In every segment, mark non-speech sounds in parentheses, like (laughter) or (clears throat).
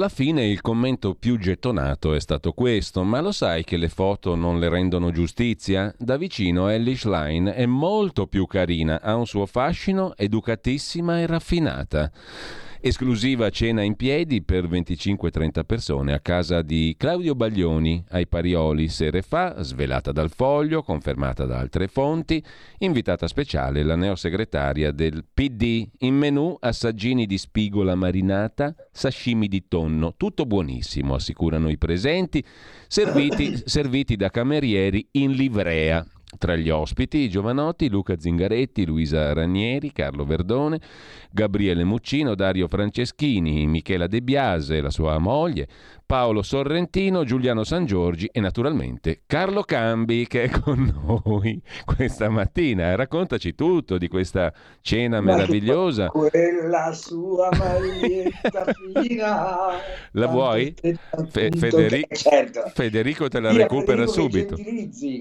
Alla fine il commento più gettonato è stato questo, ma lo sai che le foto non le rendono giustizia? Da vicino Ellie Schlein è molto più carina, ha un suo fascino, educatissima e raffinata. Esclusiva cena in piedi per 25-30 persone a casa di Claudio Baglioni ai Parioli sere fa, svelata dal foglio, confermata da altre fonti, invitata speciale la neosegretaria del PD. In menù assaggini di spigola marinata, sashimi di tonno, tutto buonissimo, assicurano i presenti, serviti, (coughs) serviti da camerieri in livrea. Tra gli ospiti, Giovanotti, Luca Zingaretti, Luisa Ranieri, Carlo Verdone, Gabriele Muccino, Dario Franceschini, Michela De Biase, la sua moglie, Paolo Sorrentino, Giuliano San Giorgi e naturalmente Carlo Cambi che è con (laughs) noi questa mattina. Raccontaci tutto di questa cena Ma meravigliosa. (laughs) Quella sua maglietta (laughs) fina. La vuoi? Fe- Federi- certo. Federico te la Io recupera subito.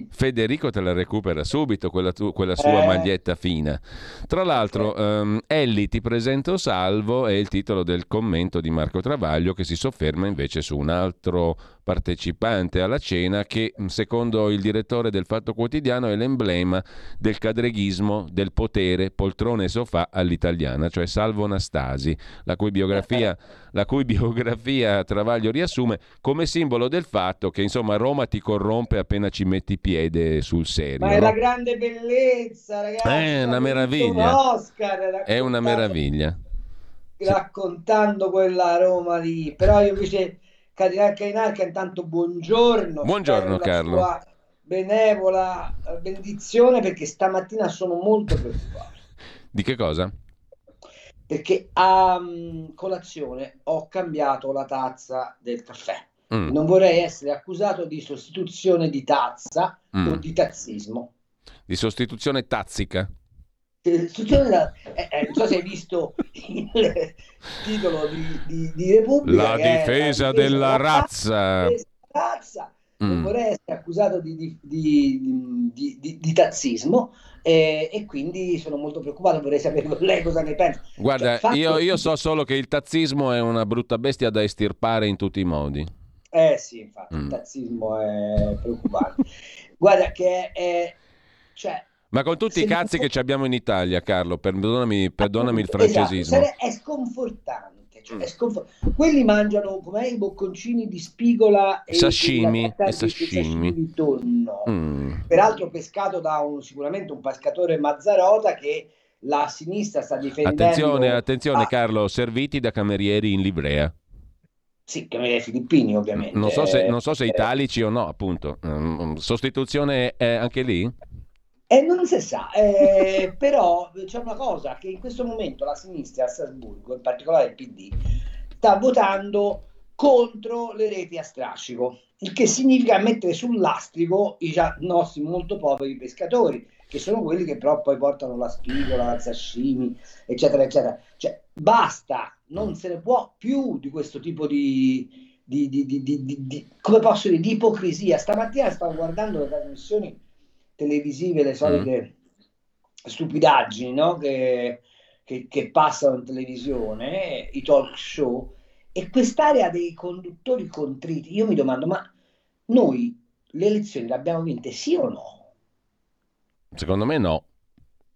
Federico te la recupera subito quella, tu- quella sua eh. maglietta fina. Tra l'altro, um, Ellie ti presento Salvo è il titolo del commento di Marco Travaglio che si sofferma invece su un altro partecipante alla cena che, secondo il direttore del Fatto Quotidiano, è l'emblema del cadreghismo, del potere, poltrone e sofà all'italiana, cioè Salvo Anastasi, la cui biografia, (laughs) la cui biografia Travaglio riassume come simbolo del fatto che insomma Roma ti corrompe appena ci metti piede sul serio. Ma è no? la grande bellezza, ragazzi. È una meraviglia. Oscar, è una meraviglia raccontando quella Roma lì, però io invece Cardinale Cainarca, intanto buongiorno. Buongiorno Carlo. benevola benedizione perché stamattina sono molto preoccupato. Di che cosa? Perché a um, colazione ho cambiato la tazza del caffè. Mm. Non vorrei essere accusato di sostituzione di tazza mm. o di tazzismo. Di sostituzione tazzica? Eh, eh, eh, non so se hai visto il titolo di, di, di Repubblica. La difesa, la difesa della razza. mm. vorrei essere accusato di, di tazzismo eh, e quindi sono molto preoccupato. Vorrei sapere lei cosa ne pensa. Guarda, cioè, io, io so solo che il tazzismo è una brutta bestia da estirpare in tutti i modi. Eh sì, infatti, mm. il tazzismo è preoccupante. Guarda che è... Cioè, ma con tutti i cazzi che ci abbiamo in Italia, Carlo, perdonami, perdonami il francesismo. Esatto, è sconfortante. Cioè mm. è sconfor- Quelli mangiano come i bocconcini di spigola e sashimi, e sashimi. di tonno. Mm. Peraltro pescato da un, sicuramente un pescatore Mazzarota che la sinistra sta difendendo. Attenzione, attenzione a... Carlo, serviti da camerieri in livrea. Sì, camerieri filippini ovviamente. Non so se, non so se italici o no, appunto. Mm, sostituzione è anche lì? E non si sa, eh, (laughs) però c'è una cosa che in questo momento la sinistra a Strasburgo, in particolare il PD, sta votando contro le reti a strascico, il che significa mettere sul lastrico i nostri molto poveri pescatori, che sono quelli che però poi portano la spigola, la sashimi, eccetera, eccetera. Cioè, basta, non se ne può più di questo tipo di, di, di, di come posso dire, di ipocrisia. Stamattina stavo guardando le trasmissioni televisive, le solite mm. stupidaggini, no? Che, che, che passano in televisione, i talk show, e quest'area dei conduttori contriti, io mi domando, ma noi le elezioni le abbiamo vinte sì o no? Secondo me no.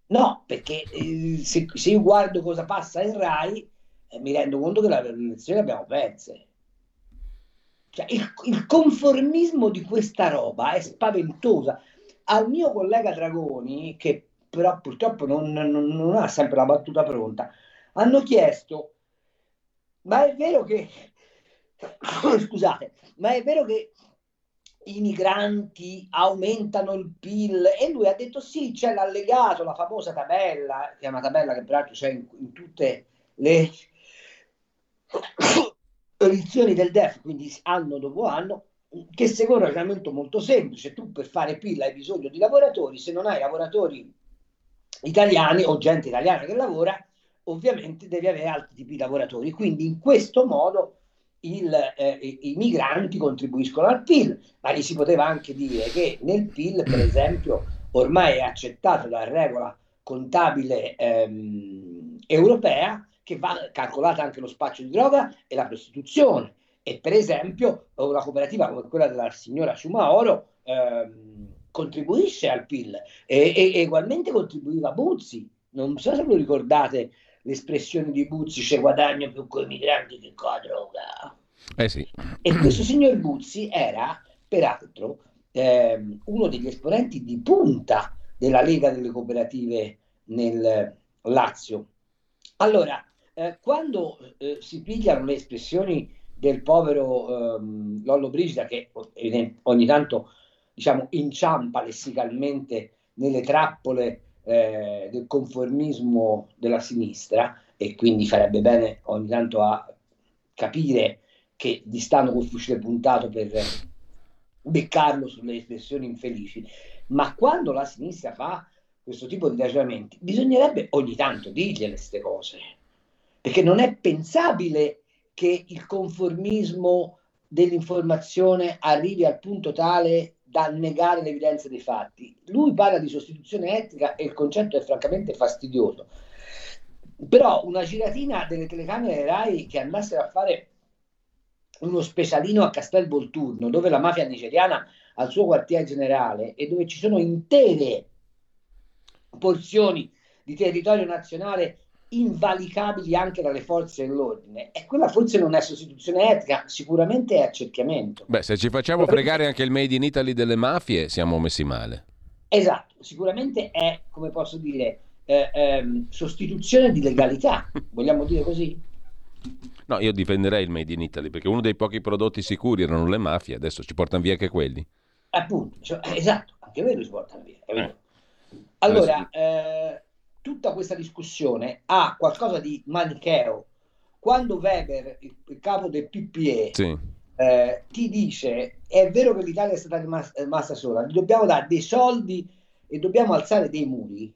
No, perché eh, se, se, io guardo cosa passa in Rai, eh, mi rendo conto che le elezioni le abbiamo perse. Cioè, il, il, conformismo di questa roba è spaventosa. Al mio collega Dragoni, che però purtroppo non, non, non ha sempre la battuta pronta, hanno chiesto, ma è vero che, (coughs) scusate, ma è vero che i migranti aumentano il PIL e lui ha detto sì, c'è l'allegato, la famosa tabella, che è una tabella che peraltro c'è in, in tutte le (coughs) edizioni del DEF, quindi anno dopo anno, che secondo un ragionamento molto semplice, tu per fare PIL hai bisogno di lavoratori, se non hai lavoratori italiani o gente italiana che lavora, ovviamente devi avere altri tipi di lavoratori. Quindi in questo modo il, eh, i migranti contribuiscono al PIL, ma gli si poteva anche dire che nel PIL, per esempio, ormai è accettato la regola contabile ehm, europea che va calcolata anche lo spaccio di droga e la prostituzione. E per esempio una cooperativa come quella della signora Ciumaoro ehm, contribuisce al PIL e, e, e ugualmente contribuiva Buzzi. Non so se lo ricordate l'espressione di Buzzi, c'è guadagno più con i migranti che con la droga. Eh sì. E questo signor Buzzi era, peraltro, ehm, uno degli esponenti di punta della Lega delle Cooperative nel Lazio. Allora, eh, quando eh, si pigliano le espressioni del povero ehm, Lollo Brigida, che ogni tanto diciamo, inciampa lessicalmente nelle trappole eh, del conformismo della sinistra e quindi farebbe bene ogni tanto a capire che gli stanno col fucile puntato per beccarlo sulle espressioni infelici, ma quando la sinistra fa questo tipo di ragionamenti bisognerebbe ogni tanto dirgliele queste cose, perché non è pensabile che il conformismo dell'informazione arrivi al punto tale da negare l'evidenza dei fatti. Lui parla di sostituzione etnica e il concetto è francamente fastidioso. Però una giratina delle telecamere RAI che andassero a fare uno specialino a Castel Volturno, dove la mafia nigeriana ha il suo quartier generale e dove ci sono intere porzioni di territorio nazionale invalicabili anche dalle forze dell'ordine. E quella forse non è sostituzione etica, sicuramente è accerchiamento. Beh, se ci facciamo fregare anche il Made in Italy delle mafie, siamo messi male. Esatto, sicuramente è, come posso dire, eh, ehm, sostituzione di legalità, vogliamo dire così? No, io difenderei il Made in Italy perché uno dei pochi prodotti sicuri erano le mafie, adesso ci portano via anche quelli. Appunto, cioè, esatto, anche quelli si portano via. Eh. Allora, eh, tutta questa discussione ha qualcosa di manicheo. Quando Weber, il, il capo del PPE, sì. eh, ti dice è vero che l'Italia è stata rimasta, rimasta sola, gli dobbiamo dare dei soldi e dobbiamo alzare dei muri,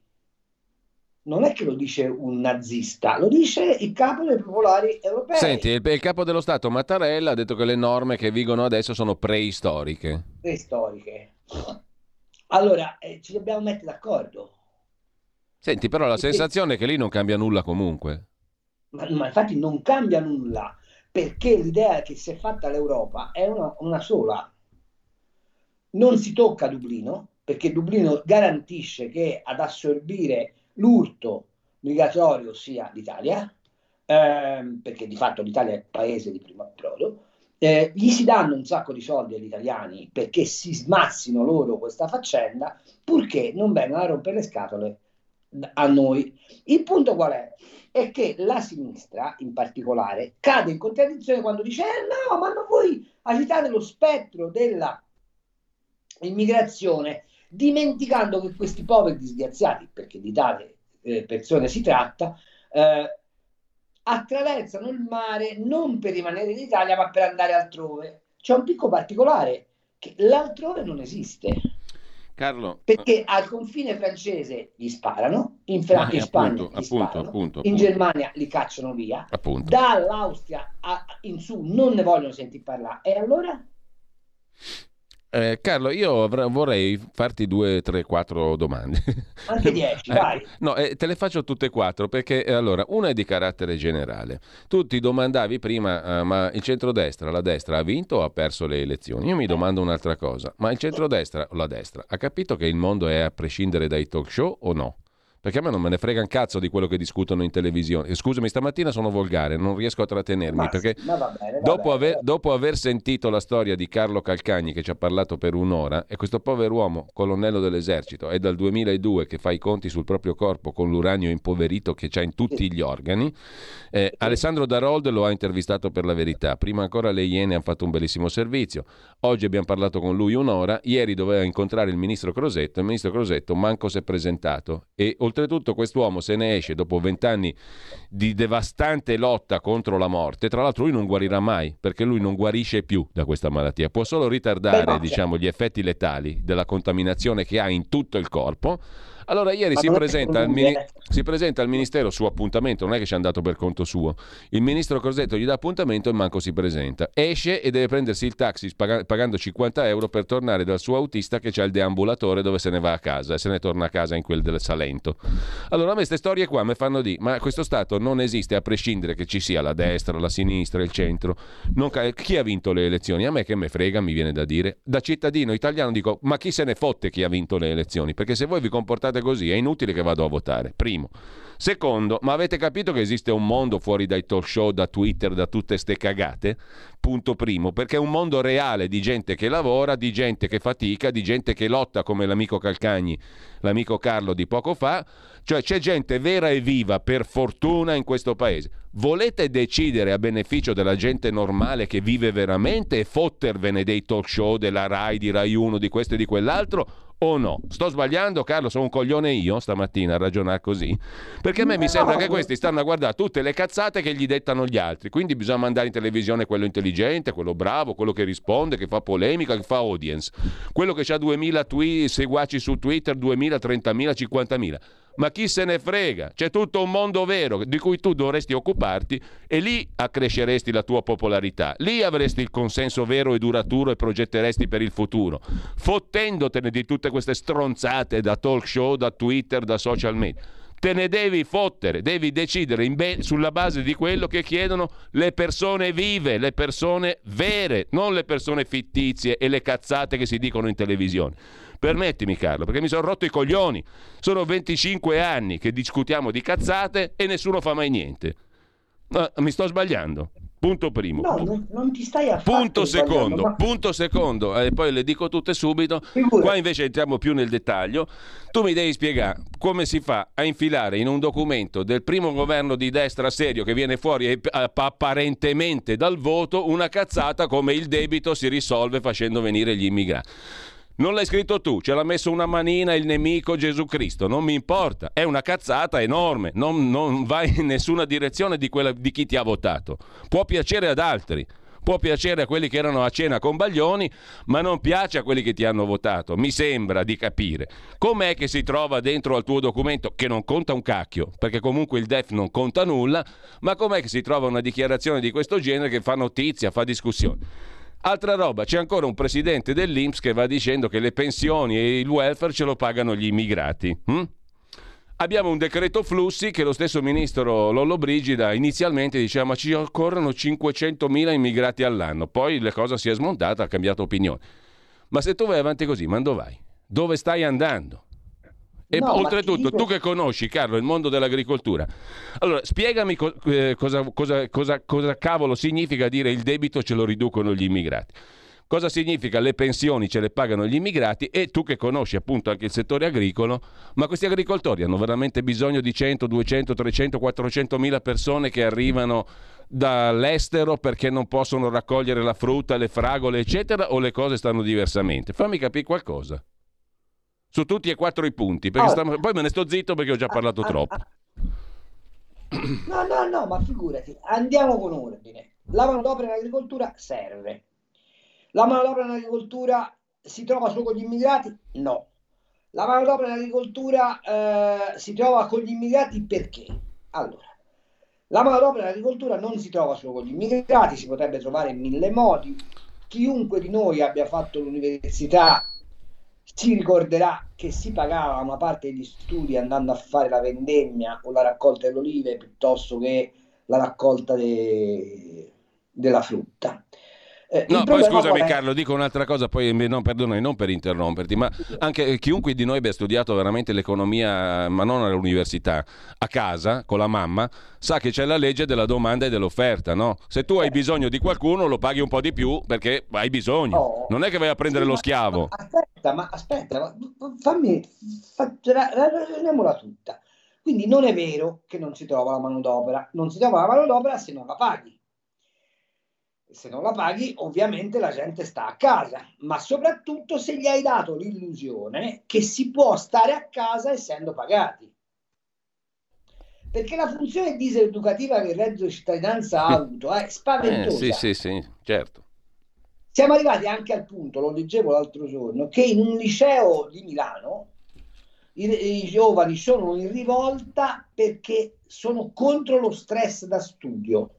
non è che lo dice un nazista, lo dice il capo dei popolari europei. Senti, il, il, capo dello Stato Mattarella ha detto che le norme che vigono adesso sono preistoriche. Preistoriche. Allora, eh, ci dobbiamo mettere d'accordo. Senti, però la sensazione è che lì non cambia nulla comunque. Ma, ma infatti non cambia nulla, perché l'idea che si è fatta l'Europa è una, una sola. Non si tocca Dublino, perché Dublino garantisce che ad assorbire l'urto migratorio sia l'Italia, ehm, perché di fatto l'Italia è il paese di primo approdo, eh, gli si danno un sacco di soldi agli italiani perché si smazzino loro questa faccenda, purché non vengano a rompere le scatole a noi. Il punto qual è? È che la sinistra, in particolare, cade in contraddizione quando dice: eh, no, ma non voi agitate lo spettro della immigrazione, dimenticando che questi poveri disgraziati, perché di tale eh, persone si tratta, eh, attraversano il mare non per rimanere in Italia, ma per andare altrove. C'è un piccolo particolare che l'altrove non esiste. Carlo, perché al confine francese gli sparano, in, Fra- in Spagna appunto, appunto, sparano, appunto, in Germania li cacciano via, dall'Austria a, in su non ne vogliono sentire parlare. E allora? Eh, Carlo, io avr- vorrei farti due, tre, quattro domande. (laughs) Anche dieci, eh, vai. No, eh, te le faccio tutte e quattro perché eh, allora, una è di carattere generale. Tu ti domandavi prima, eh, ma il centrodestra, la destra ha vinto o ha perso le elezioni? Io mi domando un'altra cosa, ma il centrodestra o la destra ha capito che il mondo è a prescindere dai talk show o no? Perché a me non me ne frega un cazzo di quello che discutono in televisione. Scusami, stamattina sono volgare, non riesco a trattenermi ma, perché ma va bene, va dopo, bene. Aver, dopo, aver, sentito la storia di Carlo Calcagni che ci ha parlato per un'ora e questo povero uomo, colonnello dell'esercito, è dal 2002 che fa i conti sul proprio corpo con l'uranio impoverito che c'ha in tutti gli organi, eh, Alessandro Darold lo ha intervistato per la verità. Prima ancora le Iene hanno fatto un bellissimo servizio. Oggi abbiamo parlato con lui un'ora. Ieri doveva incontrare il ministro Crosetto. Il ministro Crosetto manco si è presentato e oltretutto quest'uomo se ne esce dopo vent'anni di devastante lotta contro la morte. Tra l'altro lui non guarirà mai perché lui non guarisce più da questa malattia, può solo ritardare diciamo, gli effetti letali della contaminazione che ha in tutto il corpo allora ieri si presenta, mini- si presenta, al Ministero su appuntamento, non è che ci è andato per conto suo. Il ministro Corsetto gli dà appuntamento e manco si presenta. Esce e deve prendersi il taxi pag- pagando 50 euro per tornare dal suo autista che c'ha il deambulatore dove se ne va a casa e se ne torna a casa in quel del Salento. Allora a me queste storie qua mi fanno dire, ma questo Stato non esiste a prescindere che ci sia la destra, la sinistra, il centro. Ca- chi ha vinto le elezioni? A me che me frega, mi viene da dire. Da cittadino italiano dico, ma chi se ne fotte chi ha vinto le elezioni? Perché se voi vi comportate comportate così, è inutile che vado a votare. Primo. Secondo, ma avete capito che esiste un mondo fuori dai talk show, da Twitter, da tutte ste cagate? Punto primo, perché è un mondo reale di gente che lavora, di gente che fatica, di gente che lotta come l'amico Calcagni, l'amico Carlo di poco fa, cioè c'è gente vera e viva, per fortuna, in questo paese. Volete decidere a beneficio della gente normale che vive veramente e fottervene dei talk show della RAI, di RAI 1, di questo e di quell'altro? O no? Sto sbagliando, Carlo? Sono un coglione io stamattina a ragionare così? Perché a me no. mi sembra che questi stanno a guardare tutte le cazzate che gli dettano gli altri. Quindi bisogna mandare in televisione quello intelligente, quello bravo, quello che risponde, che fa polemica, che fa audience. Quello che ha 2000 tweet, seguaci su Twitter, 2000, 30.000, 50.000 ma chi se ne frega? C'è tutto un mondo vero di cui tu dovresti occuparti e lì accresceresti la tua popolarità, lì avresti il consenso vero e duraturo e progetteresti per il futuro, fottendotene di tutte queste stronzate da talk show, da Twitter, da social media te ne devi fottere, devi decidere be- sulla base di quello che chiedono le persone vive, le persone vere, non le persone fittizie e le cazzate che si dicono in televisione. Permettimi Carlo, perché mi sono rotto i coglioni. Sono 25 anni che discutiamo di cazzate e nessuno fa mai niente. No, mi sto sbagliando. Punto primo. No, non, non ti stai affatto Punto secondo, ma... punto secondo, e eh, poi le dico tutte subito. Figura. Qua invece entriamo più nel dettaglio. Tu mi devi spiegare come si fa a infilare in un documento del primo governo di destra serio che viene fuori apparentemente dal voto una cazzata come il debito si risolve facendo venire gli immigrati. Non l'hai scritto tu, ce l'ha messo una manina il nemico Gesù Cristo, non mi importa, è una cazzata enorme, non, non va in nessuna direzione di, quella, di chi ti ha votato. Può piacere ad altri, può piacere a quelli che erano a cena con Baglioni, ma non piace a quelli che ti hanno votato. Mi sembra di capire. Com'è che si trova dentro al tuo documento, che non conta un cacchio, perché comunque il DEF non conta nulla, ma com'è che si trova una dichiarazione di questo genere che fa notizia, fa discussione? Altra roba, c'è ancora un presidente dell'Inps che va dicendo che le pensioni e il welfare ce lo pagano gli immigrati. Hm? Abbiamo un decreto flussi che lo stesso ministro Lollo Brigida inizialmente diceva ma ci occorrono 500.000 immigrati all'anno, poi la cosa si è smontata, ha cambiato opinione. Ma se tu vai avanti così, ma dove vai? Dove stai andando? E no, oltretutto, tu che conosci, Carlo, il mondo dell'agricoltura, allora spiegami co- eh, cosa, cosa, cosa, cosa cavolo significa dire il debito ce lo riducono gli immigrati. Cosa significa le pensioni ce le pagano gli immigrati e tu che conosci appunto anche il settore agricolo, ma questi agricoltori hanno veramente bisogno di 100, 200, 300, 400 mila persone che arrivano dall'estero perché non possono raccogliere la frutta, le fragole, eccetera, o le cose stanno diversamente? Fammi capire qualcosa su tutti e quattro i punti. Perché oh. stiamo... Poi me ne sto zitto perché ho già parlato ah, ah, troppo. Ah. No, no, no, ma figurati, andiamo con ordine. La manodopera in agricoltura serve. La manodopera in agricoltura si trova solo con gli immigrati? No. La manodopera in agricoltura eh, si trova con gli immigrati perché? Allora, la manodopera in agricoltura non si trova solo con gli immigrati, si potrebbe trovare in mille modi. Chiunque di noi abbia fatto l'università si ricorderà che si pagava una parte degli studi andando a fare la vendemmia o la raccolta delle olive piuttosto che la raccolta de... della frutta. Eh, no, poi scusami. Carlo, dico un'altra cosa, poi no, perdonami, non per interromperti, ma anche chiunque di noi abbia studiato veramente l'economia, ma non all'università, a casa, con la mamma, sa che c'è la legge della domanda e dell'offerta, no? Se tu hai eh. bisogno di qualcuno lo paghi un po' di più perché hai bisogno, oh. non è che vai a prendere sì, lo schiavo. Ma, aspetta, ma aspetta, ma fammi, ragioniamola tutta. Quindi non è vero che non si trova la manodopera, non si trova la manodopera se non la paghi se non la paghi, ovviamente la gente sta a casa, ma soprattutto se gli hai dato l'illusione che si può stare a casa essendo pagati. Perché la funzione diseducativa che il reddito di cittadinanza ha avuto è spaventosa. Eh, sì, sì, sì, certo. Siamo arrivati anche al punto, lo leggevo l'altro giorno, che in un liceo di Milano i, i giovani sono in rivolta perché sono contro lo stress da studio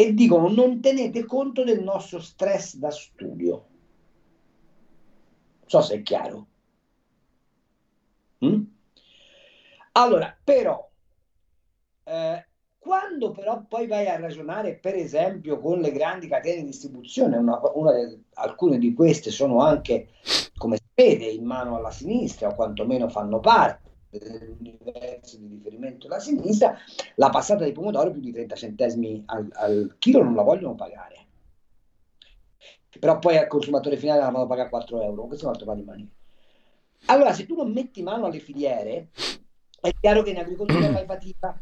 e dicono non tenete conto del nostro stress da studio. Non so se è chiaro. Mm? Allora, però, eh, quando però poi vai a ragionare, per esempio, con le grandi catene di distribuzione, una, una de, alcune di queste sono anche, come si vede, in mano alla sinistra, o quantomeno fanno parte dell'universo di riferimento della sinistra, la passata di pomodoro più di 30 centesimi al, al chilo non la vogliono pagare. Però poi al consumatore finale la vanno a pagare 4 euro, questo è un altro paio di mani. Allora, se tu non metti mano alle filiere, è chiaro che in agricoltura fai fatica.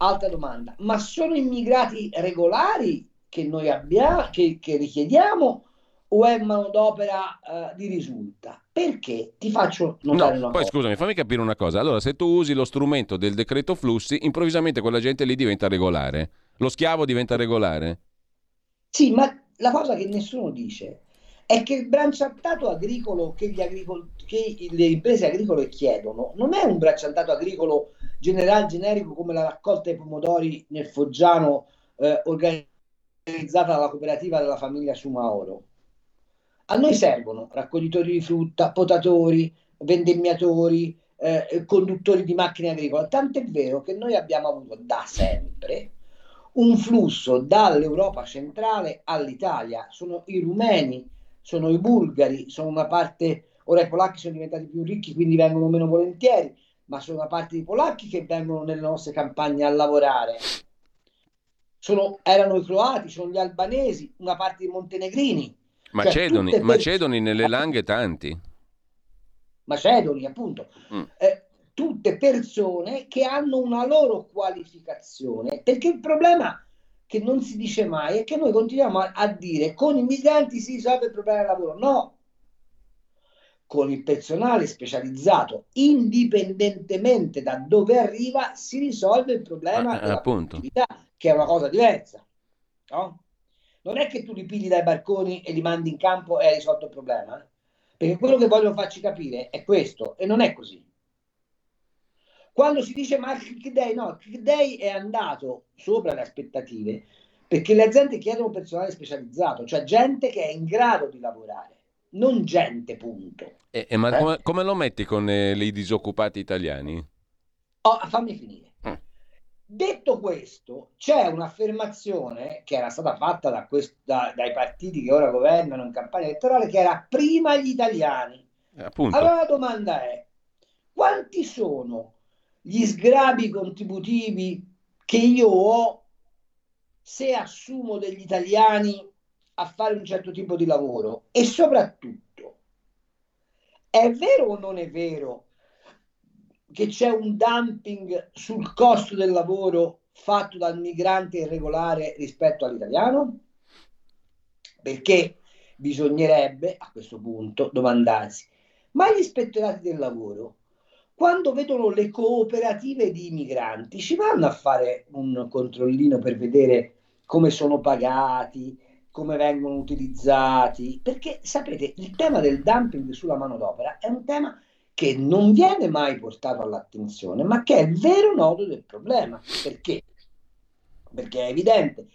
Altra domanda, ma sono immigrati regolari che noi abbiamo, che, che richiediamo o è manodopera uh, di risulta? Perché ti faccio notare no, una poi cosa. scusami, fammi capire una cosa. Allora, se tu usi lo strumento del decreto flussi, improvvisamente quella gente lì diventa regolare. Lo schiavo diventa regolare? Sì, ma la cosa che nessuno dice è che il bracciantato agricolo che, agricol- che le imprese agricole chiedono non è un bracciantato agricolo generale generico come la raccolta dei pomodori nel Foggiano eh, organizzata dalla cooperativa della famiglia Sumaoro a noi servono raccoglitori di frutta, potatori, vendemmiatori, eh, conduttori di macchine agricole. Tant'è vero che noi abbiamo avuto da sempre un flusso dall'Europa centrale all'Italia. Sono i rumeni, sono i bulgari, sono una parte, ora i polacchi sono diventati più ricchi, quindi vengono meno volentieri, ma sono una parte di polacchi che vengono nelle nostre campagne a lavorare. Sono, erano i croati, sono gli albanesi, una parte dei montenegrini Macedoni, cioè, macedoni nelle langhe tanti. Macedoni, appunto. Mm. Eh, tutte persone che hanno una loro qualificazione, perché il problema che non si dice mai è che noi continuiamo a, a dire con i migranti si risolve il problema del lavoro. No, con il personale specializzato, indipendentemente da dove arriva, si risolve il problema ah, della appunto. che è una cosa diversa. No? Non è che tu li pigli dai barconi e li mandi in campo e hai risolto il problema. Eh? Perché quello che voglio farci capire è questo e non è così. Quando si dice ma Click Day, no, il Click Day è andato sopra le aspettative perché le aziende chiedono personale specializzato, cioè gente che è in grado di lavorare, non gente, punto. Eh, eh, ma eh? Come, come, lo metti con eh, i disoccupati italiani? Oh, fammi finire. Detto questo, c'è un'affermazione che era stata fatta da quest- da, dai partiti che ora governano in campagna elettorale che era prima gli italiani. Eh, allora la domanda è, quanti sono gli sgravi contributivi che io ho se assumo degli italiani a fare un certo tipo di lavoro? E soprattutto, è vero o non è vero che c'è un dumping sul costo del lavoro fatto dal migrante irregolare rispetto all'italiano? Perché bisognerebbe a questo punto domandarsi, ma gli ispettorati del lavoro, quando vedono le cooperative di migranti, ci vanno a fare un controllino per vedere come sono pagati, come vengono utilizzati, perché sapete, il tema del dumping sulla manodopera è un tema che non viene mai portato all'attenzione, ma che è il vero nodo del problema. Perché? Perché è evidente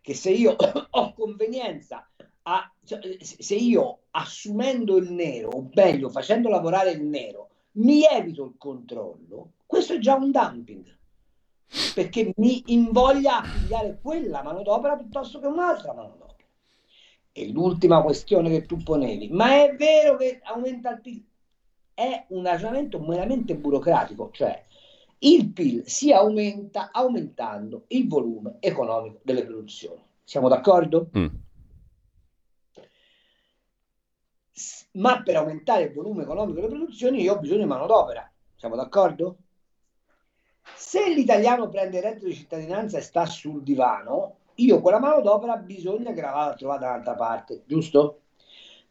che se io (coughs) ho convenienza a, cioè, se io assumendo il nero, o meglio facendo lavorare il nero, mi evito il controllo, questo è già un dumping perché mi invoglia a pigliare quella manodopera piuttosto che un'altra manodopera. E l'ultima questione che tu ponevi, ma è vero che aumenta il PIL? È un ragionamento meramente burocratico, cioè il PIL si aumenta aumentando il volume economico delle produzioni. Siamo d'accordo? Mm. Ma per aumentare il volume economico delle produzioni io ho bisogno di manodopera. Siamo d'accordo? Se l'italiano prende il reddito di cittadinanza e sta sul divano, io quella manodopera bisogna che la vada a trovare da un'altra parte, giusto?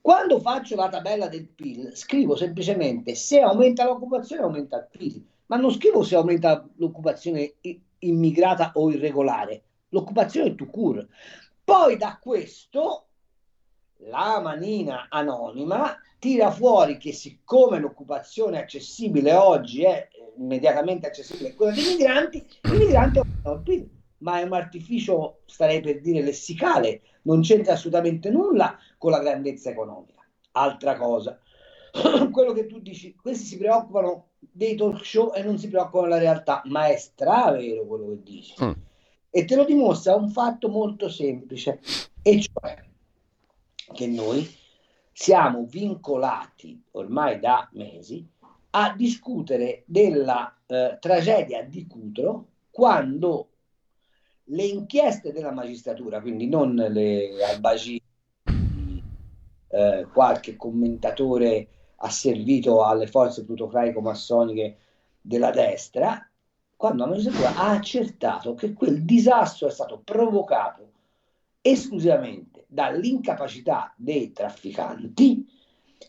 Quando faccio la tabella del PIL, scrivo semplicemente se aumenta l'occupazione, aumenta il PIL, ma non scrivo se aumenta l'occupazione immigrata o irregolare. L'occupazione è to cure. Poi da questo la manina anonima tira fuori che siccome l'occupazione accessibile oggi è immediatamente accessibile quella dei migranti, i migranti aumentano il PIL, ma è un artificio, starei per dire, lessicale, non c'entra assolutamente nulla con la grandezza economica. Altra cosa, (clears throat) quello che tu dici, questi si preoccupano dei talk show e non si preoccupano della realtà, ma è stravero quello che dici. Mm. E te lo dimostra un fatto molto semplice, e cioè che noi siamo vincolati ormai da mesi a discutere della eh, tragedia di Cutro quando le inchieste della magistratura, quindi non le albagi eh, qualche commentatore asservito alle forze plutocratico-massoniche della destra, quando la magistratura ha accertato che quel disastro è stato provocato esclusivamente dall'incapacità dei trafficanti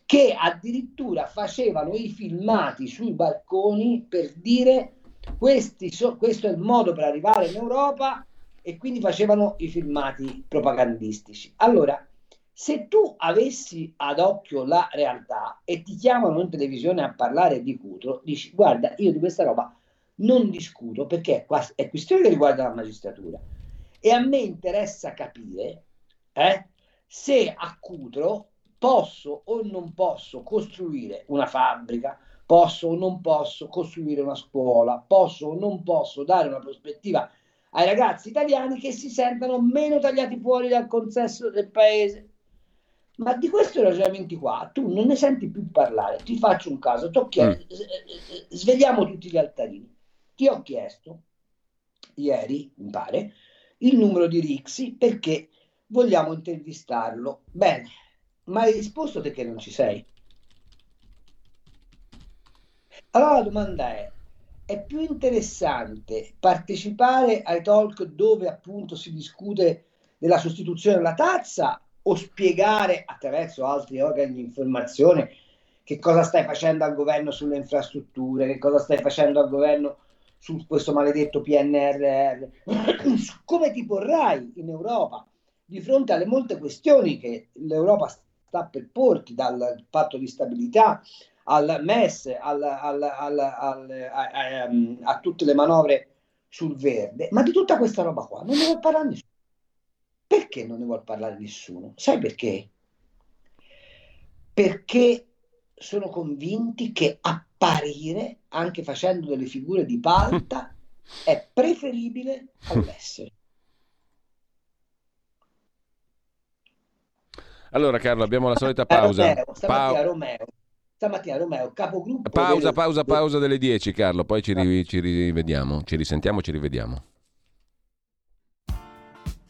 che addirittura facevano i filmati sui balconi per dire questo è il modo per arrivare in Europa e quindi facevano i filmati propagandistici. Allora, se tu avessi ad occhio la realtà e ti chiamano in televisione a parlare di Cutro, dici guarda, io di questa roba non discuto perché è, questione che riguarda la magistratura e a me interessa capire eh, se a Cutro posso o non posso costruire una fabbrica, posso o non posso costruire una scuola, posso o non posso dare una prospettiva ai ragazzi italiani che si sentano meno tagliati fuori dal consesso del paese. Ma di questi ragionamenti qua tu non ne senti più parlare. Ti faccio un caso, chiesto, mm. Eh, eh, svegliamo tutti gli altarini. Ti ho chiesto ieri, mi pare, il numero di Rixi perché vogliamo intervistarlo. Bene, ma hai risposto perché non ci sei? Allora la domanda è, è più interessante partecipare ai talk dove appunto si discute della sostituzione della tazza o spiegare attraverso altri organi di informazione che cosa stai facendo al governo sulle infrastrutture, che cosa stai facendo al governo su questo maledetto PNRR, come ti porrai in Europa di fronte alle molte questioni che l'Europa sta per porti dal patto di stabilità al MES, al, al, al, a, a, ehm, a, tutte le manovre sul verde, ma di tutta questa roba qua non ne vuole parlare nessuno. Perché non ne vuole parlare nessuno? Sai perché? Perché sono convinti che apparire, anche facendo delle figure di palta, (laughs) è preferibile all'essere. Allora Carlo, abbiamo la solita pausa. Romeo, pa- Romeo, stamattina Romeo, capogruppo. Pausa, del... pausa, pausa delle 10 Carlo, poi ci, ri- ci rivediamo, ci risentiamo, ci rivediamo.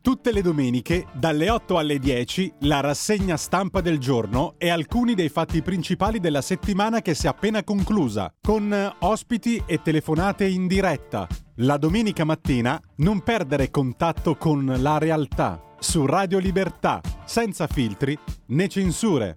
Tutte le domeniche, dalle 8 alle 10, la rassegna stampa del giorno e alcuni dei fatti principali della settimana che si è appena conclusa, con ospiti e telefonate in diretta. La domenica mattina non perdere contatto con la realtà su Radio Libertà, senza filtri né censure.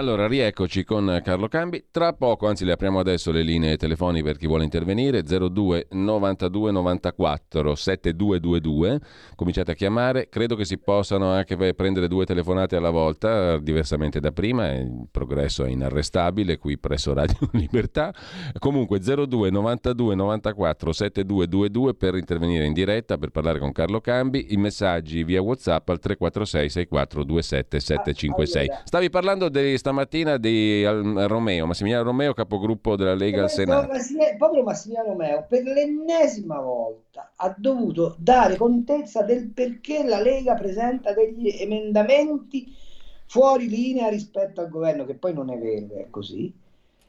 Allora, rieccoci con Carlo Cambi. Tra poco, anzi le apriamo adesso le linee telefoniche per chi vuole intervenire, 02 92 94 7222. Cominciate a chiamare, credo che si possano anche prendere due telefonate alla volta, diversamente da prima, il progresso è inarrestabile qui presso Radio (laughs) Libertà. Comunque 02 92 94 7222 per intervenire in diretta, per parlare con Carlo Cambi, i messaggi via WhatsApp al 346 64 27 756. Stavi parlando dei stamattina di Romeo, Massimiliano Romeo, capogruppo della Lega al Senato. Proprio Massimiliano Romeo, per l'ennesima volta, ha dovuto dare contezza del perché la Lega presenta degli emendamenti fuori linea rispetto al governo, che poi non è vero, è così.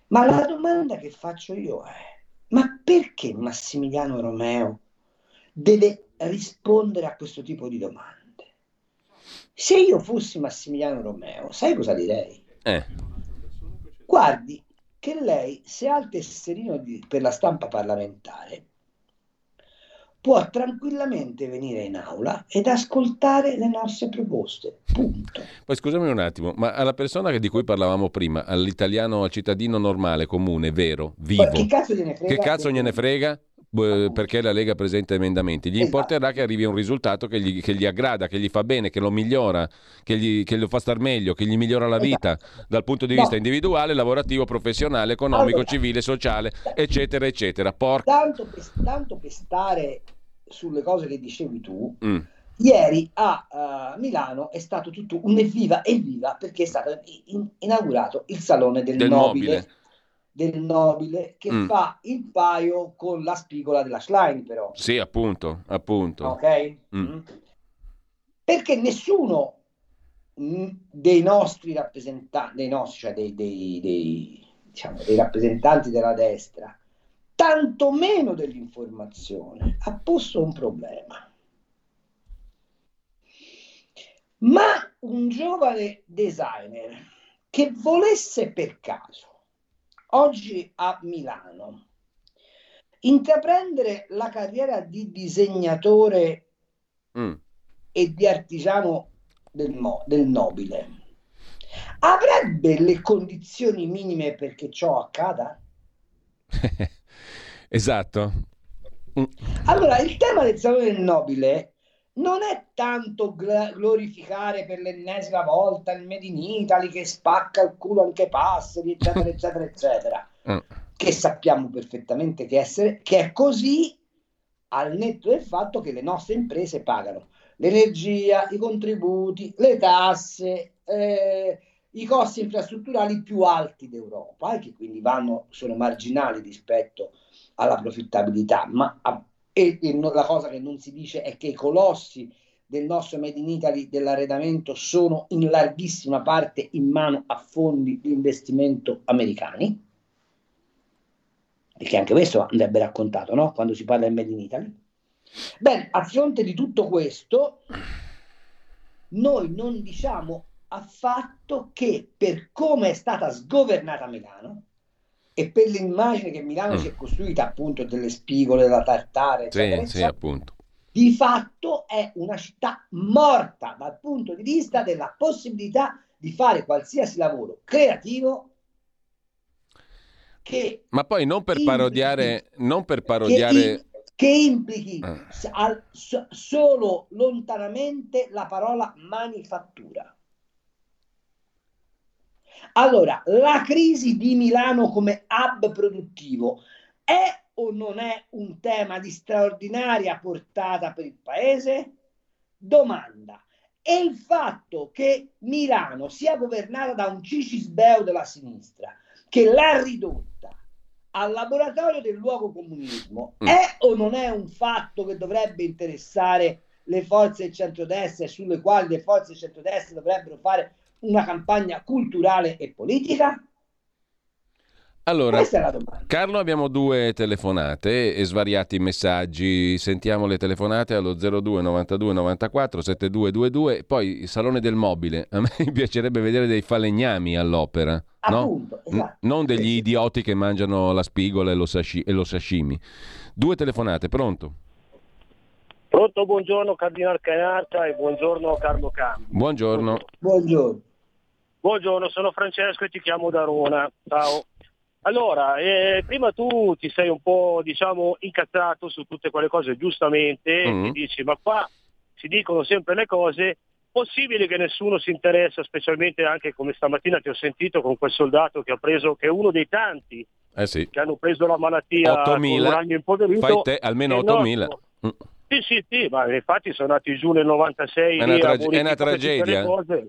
Ma la domanda che faccio io è, ma perché Massimiliano Romeo deve rispondere a questo tipo di domande? Se io fossi Massimiliano Romeo, sai cosa direi? Eh. Guardi che lei, se ha il tesserino di, per la stampa parlamentare, può tranquillamente venire in aula ed ascoltare le nostre proposte. Punto. Poi scusami un attimo, ma alla persona di cui parlavamo prima, all'italiano, al cittadino normale, comune, vero, vivo, che cazzo gliene frega? Che cazzo gliene frega? Perché la Lega presenta emendamenti, gli esatto. importerà che arrivi a un risultato che gli, che gli, aggrada, che gli fa bene, che lo migliora, che, gli, che lo fa star meglio, che gli migliora la vita esatto. dal punto di vista individuale, lavorativo, professionale, economico, civile, sociale, eccetera, eccetera. Por- tanto, per, tanto, per, stare sulle cose che dicevi tu, mm. ieri a uh, Milano è stato tutto un evviva, evviva, perché è stato in, inaugurato il Salone del, del Nobile. Mobile del nobile che mm. fa il paio con la spigola della Schlein però. Sì, appunto, appunto. Ok? Mm. Mm. Perché nessuno mm, dei nostri rappresentanti, dei nostri, cioè dei, dei, dei, diciamo, dei rappresentanti della destra, tantomeno dell'informazione, ha posto un problema. Ma un giovane designer che volesse per caso oggi a Milano, intraprendere la carriera di disegnatore mm. e di artigiano del, mo- del nobile avrebbe le condizioni minime perché ciò accada? (laughs) esatto. Mm. Allora, il tema del salone del nobile non è tanto glorificare per l'ennesima volta il Made in Italy che spacca il culo anche passeri, eccetera, (laughs) eccetera, eccetera, mm. che sappiamo perfettamente che, essere, che è così al netto del fatto che le nostre imprese pagano l'energia, i contributi, le tasse, eh, i costi infrastrutturali più alti d'Europa, e che quindi vanno, sono marginali rispetto alla profittabilità, ma a, e, la cosa che non si dice è che i colossi del nostro Made in Italy dell'arredamento sono in larghissima parte in mano a fondi di investimento americani, perché anche questo andrebbe raccontato no? quando si parla del Made in Italy. Bene, a fronte di tutto questo, noi non diciamo affatto che per come è stata sgovernata Milano, e per l'immagine che Milano mm. si è costruita appunto delle spigole, della tartare, eccetera, sì, sì, appunto. di fatto è una città morta dal punto di vista della possibilità di fare qualsiasi lavoro creativo che ma poi non per implichi, parodiare non per parodiare che, che implichi ah. al, so, solo lontanamente la parola manifattura allora, la crisi di Milano come hub produttivo è o non è un tema di straordinaria portata per il paese? Domanda. E il fatto che Milano sia governata da un cicisbeo della sinistra che l'ha ridotta al laboratorio del luogo comunismo mm. è o non è un fatto che dovrebbe interessare le forze del centrodestra e sulle quali le forze del centrodestra dovrebbero fare una campagna culturale e politica? Allora, Carlo, abbiamo due telefonate e svariati messaggi. Sentiamo le telefonate allo 02 92 94 7222. Poi il Salone del Mobile. A me (laughs) piacerebbe vedere dei falegnami all'opera. Appunto, no? esatto. non degli idioti che mangiano la spigola e lo, sashi- e lo sashimi. Due telefonate, pronto? Pronto, buongiorno Cardinal Canarca e buongiorno Carlo Campi. Buongiorno. Buongiorno. Buongiorno, sono Francesco e ti chiamo da Roma. Ciao. Allora, eh, prima tu ti sei un po' diciamo incazzato su tutte quelle cose giustamente, mm-hmm. ti dici ma qua si dicono sempre le cose, possibile che nessuno si interessa, specialmente anche come stamattina ti ho sentito con quel soldato che ha preso, che è uno dei tanti eh sì. che hanno preso la malattia 8.000. con un impoverito. Fai te almeno 8.000. Mm. Sì, sì, sì, ma infatti sono nati giù nel 96. È una, tra- è una tragedia.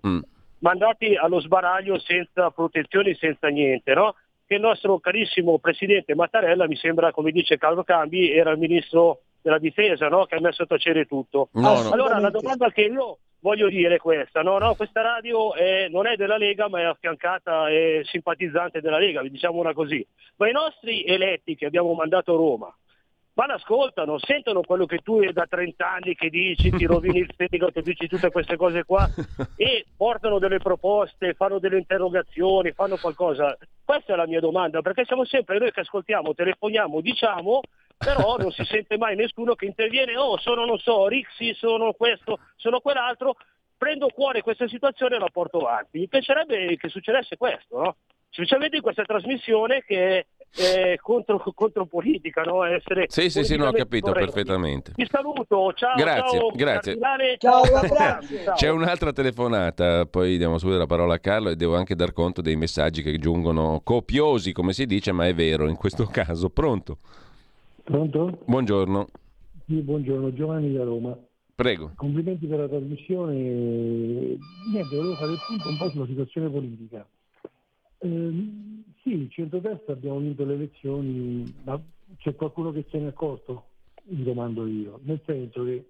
Mm. Mandati allo sbaraglio senza protezioni, senza niente, no? Che il nostro carissimo presidente Mattarella, mi sembra, come dice Carlo Cambi, era il ministro della difesa, no? Che ha messo a tacere tutto. No, no. Allora, la domanda che io voglio dire è questa, no? no questa radio è, non è della Lega, ma è affiancata e simpatizzante della Lega, diciamola così. Ma i nostri eletti che abbiamo mandato a Roma, ma l'ascoltano, sentono quello che tu da 30 anni che dici, ti rovini il fegato, dici tutte queste cose qua e portano delle proposte, fanno delle interrogazioni, fanno qualcosa. Questa è la mia domanda, perché siamo sempre noi che ascoltiamo, telefoniamo, diciamo, però non si sente mai nessuno che interviene, oh sono, non so, Rixi, sono questo, sono quell'altro, prendo cuore questa situazione e la porto avanti. Mi piacerebbe che succedesse questo, no? specialmente in questa trasmissione che eh, contro, contro, politica, no? Essere sì, sì, sì, no, ho capito corretto. perfettamente. Ti saluto, ciao. Grazie, ciao, grazie. Ciao, ciao, C'è un'altra telefonata, poi diamo subito la parola a Carlo e devo anche dar conto dei messaggi che giungono copiosi, come si dice, ma è vero in questo caso. Pronto? Pronto? Buongiorno. Sì, buongiorno, Giovanni da Roma. Prego. Complimenti per la trasmissione. Niente, volevo fare il punto un po' sulla situazione politica. Eh, sì, il centro-destra abbiamo vinto le elezioni, ma c'è qualcuno che se ne è accorto? Mi domando io. Nel senso che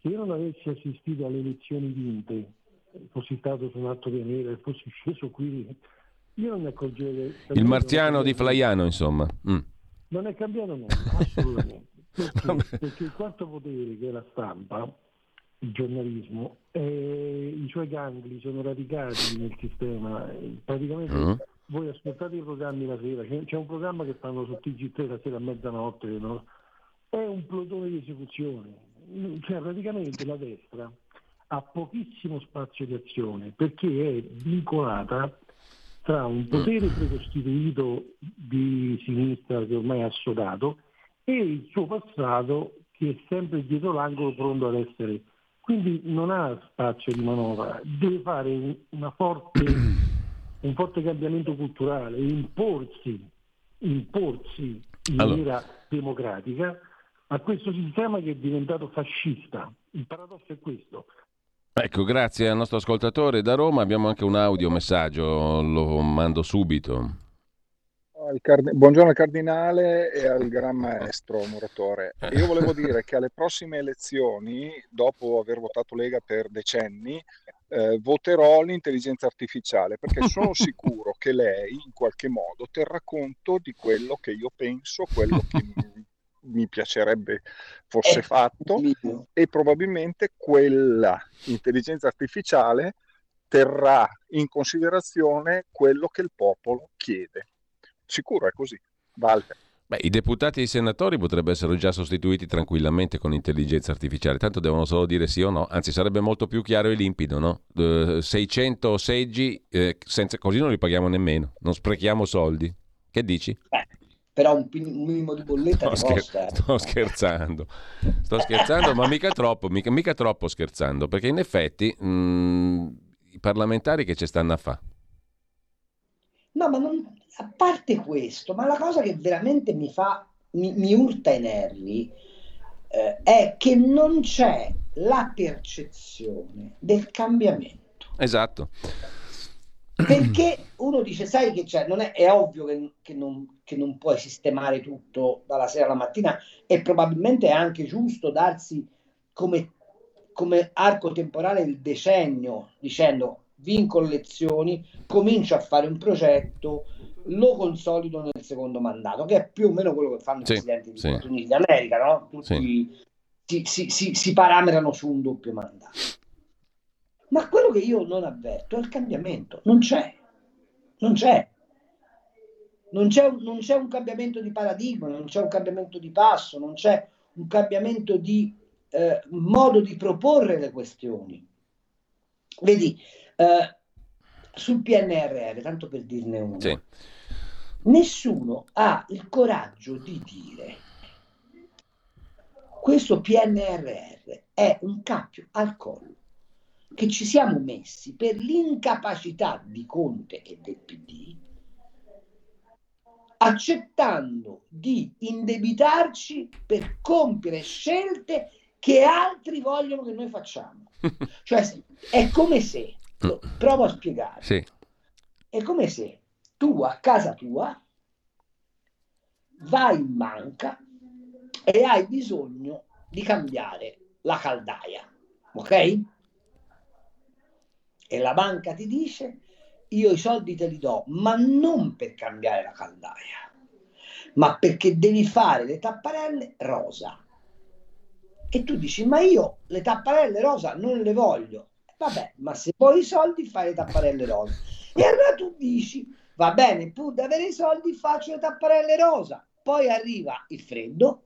se io non avessi assistito alle elezioni vinte, fossi stato su un atto di nera e fossi sceso qui, io non mi accorgerei. Il marziano di Flaiano, insomma. Mm. Non è cambiato niente, assolutamente. (laughs) Perché, perché il quarto potere, che è la stampa, il giornalismo, eh, i suoi gangli sono radicati nel sistema. Praticamente uh-huh. Voi ascoltate i programmi la sera, c'è, un programma che fanno su TG3 la sera a mezzanotte, no? è un plotone di esecuzione. Cioè praticamente la destra ha pochissimo spazio di azione perché è vincolata tra un potere precostituito di sinistra che ormai è assodato e il suo passato che è sempre dietro l'angolo pronto ad essere quindi non ha spazio di manovra, deve fare forte, un forte cambiamento culturale, imporsi, imporsi in allora. maniera democratica a questo sistema che è diventato fascista. Il paradosso è questo. Ecco, grazie al nostro ascoltatore da Roma. Abbiamo anche un audio messaggio, lo mando subito al card- buongiorno al cardinale e al gran maestro Muratore. Io volevo dire che alle prossime elezioni, dopo aver votato Lega per decenni, eh, voterò l'intelligenza artificiale perché sono (laughs) sicuro che lei in qualche modo terrà conto di quello che io penso, quello che mi, mi piacerebbe fosse fatto e probabilmente quella intelligenza artificiale terrà in considerazione quello che il popolo chiede sicuro è così. Walter. Beh, i deputati e i senatori potrebbero essere già sostituiti tranquillamente con intelligenza artificiale, tanto devono solo dire sì o no, anzi sarebbe molto più chiaro e limpido, no? Uh, 600 seggi, eh, senza, così non li paghiamo nemmeno, non sprechiamo soldi. Che dici? Beh, però un, un, minimo di bolletta sto, scher- sto scherzando, sto scherzando, ma mica troppo, mica, mica, troppo scherzando, perché in effetti mh, mm, i parlamentari che ci stanno a fare? No, ma non, a parte questo, ma la cosa che veramente mi fa, mi, mi urta i nervi eh, è che non c'è la percezione del cambiamento. Esatto. Perché uno dice, sai che c'è, non è, è ovvio che, che, non, che non puoi sistemare tutto dalla sera alla mattina e probabilmente è anche giusto darsi come, come arco temporale il decennio, dicendo vinco le lezioni, comincio a fare un progetto, lo consolido nel secondo mandato, che è più o meno quello che fanno sì, i presidenti degli sì. Stati Uniti d'America, no? Tutti sì. si, si, si parametrano su un doppio mandato. Ma quello che io non avverto è il cambiamento, non c'è, non c'è. Non c'è, un, non c'è un cambiamento di paradigma, non c'è un cambiamento di passo, non c'è un cambiamento di eh, modo di proporre le questioni. Vedi, eh, sul PNRR, tanto per dirne uno, sì. Nessuno ha il coraggio di dire questo PNRR è un cappio al collo che ci siamo messi per l'incapacità di Conte e del PD, accettando di indebitarci per compiere scelte che altri vogliono che noi facciamo. (laughs) cioè è come se, provo a spiegare, sì. è come se tu a casa tua vai in banca e hai bisogno di cambiare la caldaia, ok? e la banca ti dice io i soldi te li do, ma non per cambiare la caldaia, ma perché devi fare le tapparelle rosa. E tu dici, ma io le tapparelle rosa non le voglio. Vabbè, ma se vuoi i soldi fai le tapparelle rosa. E allora tu dici, va bene, pur di avere i soldi faccio le tapparelle rosa. Poi arriva il freddo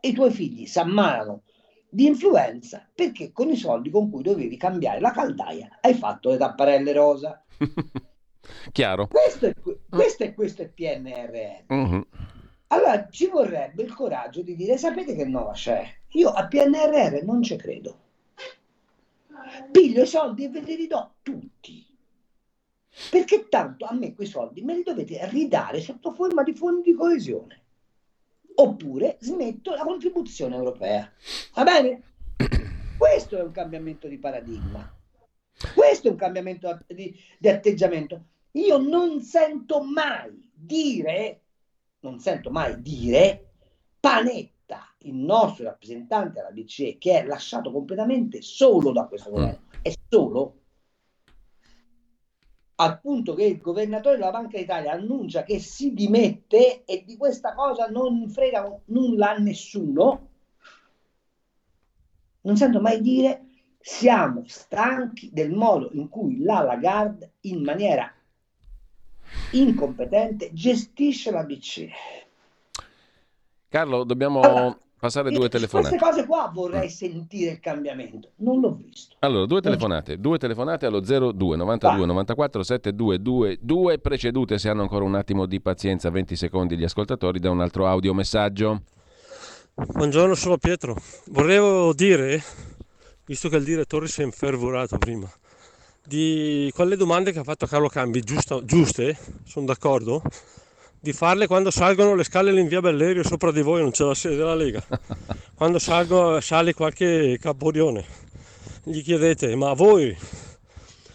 e i tuoi figli si ammalano di influenza perché con i soldi con cui dovevi cambiare la caldaia hai fatto le tapparelle rosa. (laughs) Chiaro. Questo è, questo è, questo è PNRR. Uh-huh. Allora ci vorrebbe il coraggio di dire: sapete che nuova c'è? Io a PNRR non ci credo. Piglio i soldi e ve li ridò tutti. Perché tanto a me quei soldi me li dovete ridare sotto forma di fondi di coesione oppure smetto la contribuzione europea. Va bene? (clears throat) Questo è un cambiamento di paradigma. Questo è un cambiamento di, di atteggiamento. Io non sento mai dire, non sento mai dire, Panetta, il nostro rappresentante alla BCE, che è lasciato completamente solo da questo governo, è solo al punto che il governatore della Banca d'Italia annuncia che si dimette e di questa cosa non frega nulla a nessuno, non sento mai dire siamo stanchi del modo in cui la Lagarde in maniera incompetente gestisce la BCE. Carlo, dobbiamo allora, Passare due telefonate. Queste cose qua vorrei mm. sentire il cambiamento, non l'ho visto. Allora, due telefonate, due telefonate allo 02 92 94 7222 precedute se hanno ancora un attimo di pazienza, 20 secondi gli ascoltatori da un altro audio messaggio. Buongiorno, sono Pietro. Volevo dire, visto che il direttore si è infervorato prima, di quelle domande che ha fatto Carlo Cambi, giusta, giuste, sono d'accordo, di farle quando salgono le scale in via Bellerio sopra di voi non c'è la sede della Lega. (laughs) Quando salgo, sale qualche caporione gli chiedete ma voi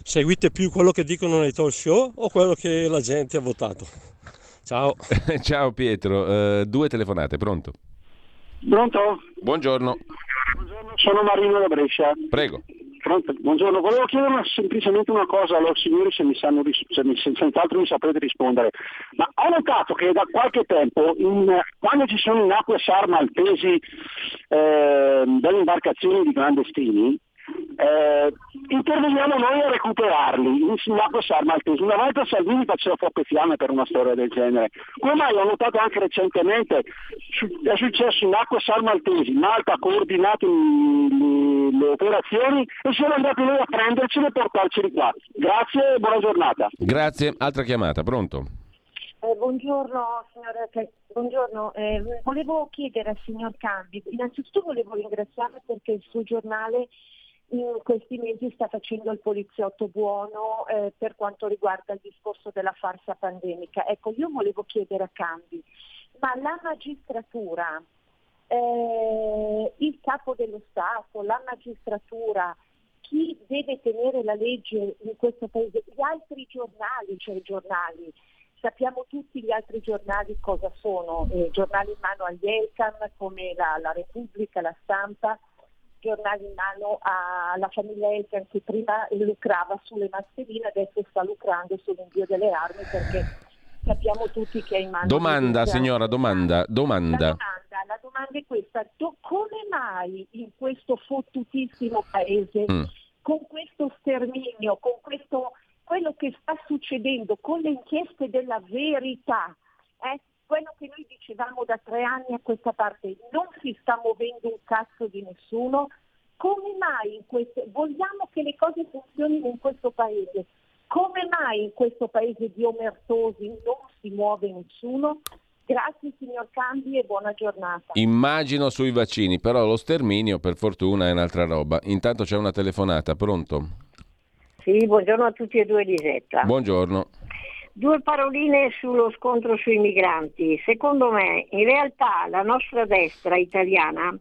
seguite più quello che dicono nei talk show o quello che la gente ha votato? Ciao. (laughs) Ciao Pietro. Uh, due telefonate pronto? Pronto? Buongiorno. Buongiorno sono Marino da Brescia. Prego Pronto? Buongiorno, volevo chiedere semplicemente una cosa a loro signori se, mi sanno, se mi, senz'altro mi saprete rispondere. Ma ho notato che da qualche tempo, in, quando ci sono in acque SAR maltesi eh, delle imbarcazioni di clandestini, eh, interveniamo noi a recuperarli in acque SAR maltesi. Una volta Salvini faceva troppe fiamme per una storia del genere. Come mai ho notato anche recentemente, è successo in acque SAR maltesi, Malta ha coordinato le operazioni e siamo andati noi a prenderceli e portarceli qua. Grazie e buona giornata. Grazie, altra chiamata, pronto? Eh, buongiorno signora, buongiorno. Eh, volevo chiedere al signor Cambi, innanzitutto volevo ringraziarla perché il suo giornale in questi mesi sta facendo il poliziotto buono eh, per quanto riguarda il discorso della farsa pandemica. Ecco, io volevo chiedere a Cambi, ma la magistratura, eh, il capo dello Stato, la magistratura, chi deve tenere la legge in questo paese, gli altri giornali, cioè i giornali, sappiamo tutti gli altri giornali cosa sono, eh, giornali in mano agli ELCAM come la, la Repubblica, la Stampa, giornali in mano alla famiglia Elkan che prima lucrava sulle mascherine, adesso sta lucrando sull'invio delle armi perché sappiamo tutti che è in mano. Domanda, signora, domanda, domanda. La domanda, la domanda è questa, come mai in questo fottutissimo paese, mm. con questo sterminio, con questo, quello che sta succedendo, con le inchieste della verità, eh, quello che noi dicevamo da tre anni a questa parte, non si sta muovendo un cazzo di nessuno, come mai in questo, vogliamo che le cose funzionino in questo paese, come mai in questo paese di omertosi non si muove nessuno? Grazie signor Cambi e buona giornata. Immagino sui vaccini, però lo sterminio per fortuna è un'altra roba. Intanto c'è una telefonata, pronto? Sì, buongiorno a tutti e due Lisetta. Buongiorno. Due paroline sullo scontro sui migranti. Secondo me, in realtà la nostra destra italiana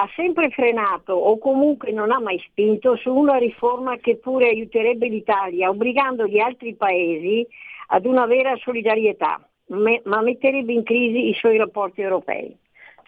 ha sempre frenato o comunque non ha mai spinto su una riforma che pure aiuterebbe l'Italia, obbligando gli altri paesi ad una vera solidarietà, ma metterebbe in crisi i suoi rapporti europei.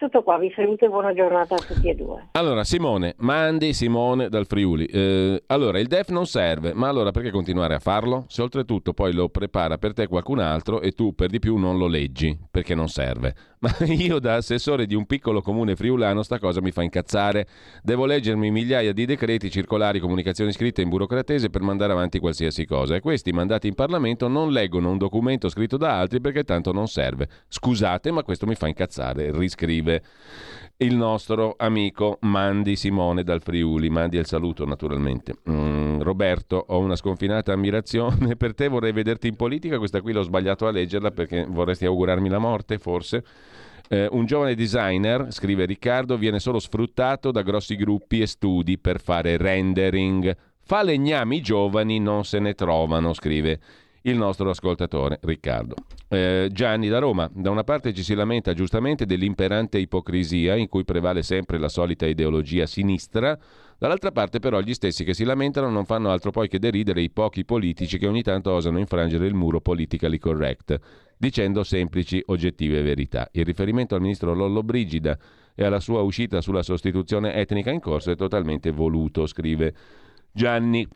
Tutto qua, vi saluto e buona giornata a tutti e due. Allora, Simone, mandi Simone dal Friuli. Eh, allora, il DEF non serve, ma allora perché continuare a farlo? Se oltretutto poi lo prepara per te qualcun altro e tu per di più non lo leggi, perché non serve. (laughs) Ma io da assessore di un piccolo comune friulano sta cosa mi fa incazzare. Devo leggermi migliaia di decreti, circolari, comunicazioni scritte in burocratese per mandare avanti qualsiasi cosa. E questi mandati in Parlamento non leggono un documento scritto da altri perché tanto non serve. Scusate, ma questo mi fa incazzare. Riscrive il nostro amico Mandi Simone dal Friuli. Mandi il saluto naturalmente. Mm, Roberto, ho una sconfinata ammirazione (laughs) per te, vorrei vederti in politica, questa qui l'ho sbagliato a leggerla perché vorresti augurarmi la morte, forse. Eh, un giovane designer, scrive Riccardo, viene solo sfruttato da grossi gruppi e studi per fare rendering. Falegnami giovani non se ne trovano, scrive il nostro ascoltatore Riccardo. Eh, Gianni da Roma, da una parte ci si lamenta giustamente dell'imperante ipocrisia in cui prevale sempre la solita ideologia sinistra, dall'altra parte però gli stessi che si lamentano non fanno altro poi che deridere i pochi politici che ogni tanto osano infrangere il muro politically correct, dicendo semplici oggettive verità. Il riferimento al ministro Lollo Brigida e alla sua uscita sulla sostituzione etnica in corso è totalmente voluto, scrive Gianni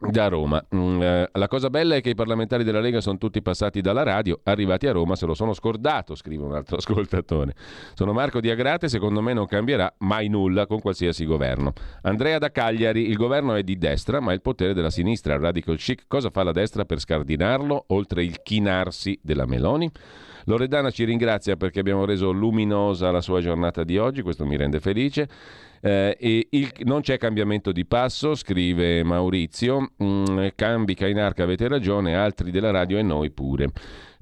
da Roma. Mm, eh, la cosa bella è che i parlamentari della Lega sono tutti passati dalla radio, arrivati a Roma se lo sono scordato, scrive un altro (laughs) ascoltatore. Sono Marco di Agrate, secondo me non cambierà mai nulla con qualsiasi governo. Andrea da Cagliari, il governo è di destra, ma il potere della sinistra, radical chic, cosa fa la destra per scardinarlo, oltre il chinarsi della Meloni? Loredana ci ringrazia perché abbiamo reso luminosa la sua giornata di oggi, questo mi rende felice. Eh, il, non c'è cambiamento di passo, scrive Maurizio. Mm, cambi Cainarca, avete ragione, altri della radio e noi pure.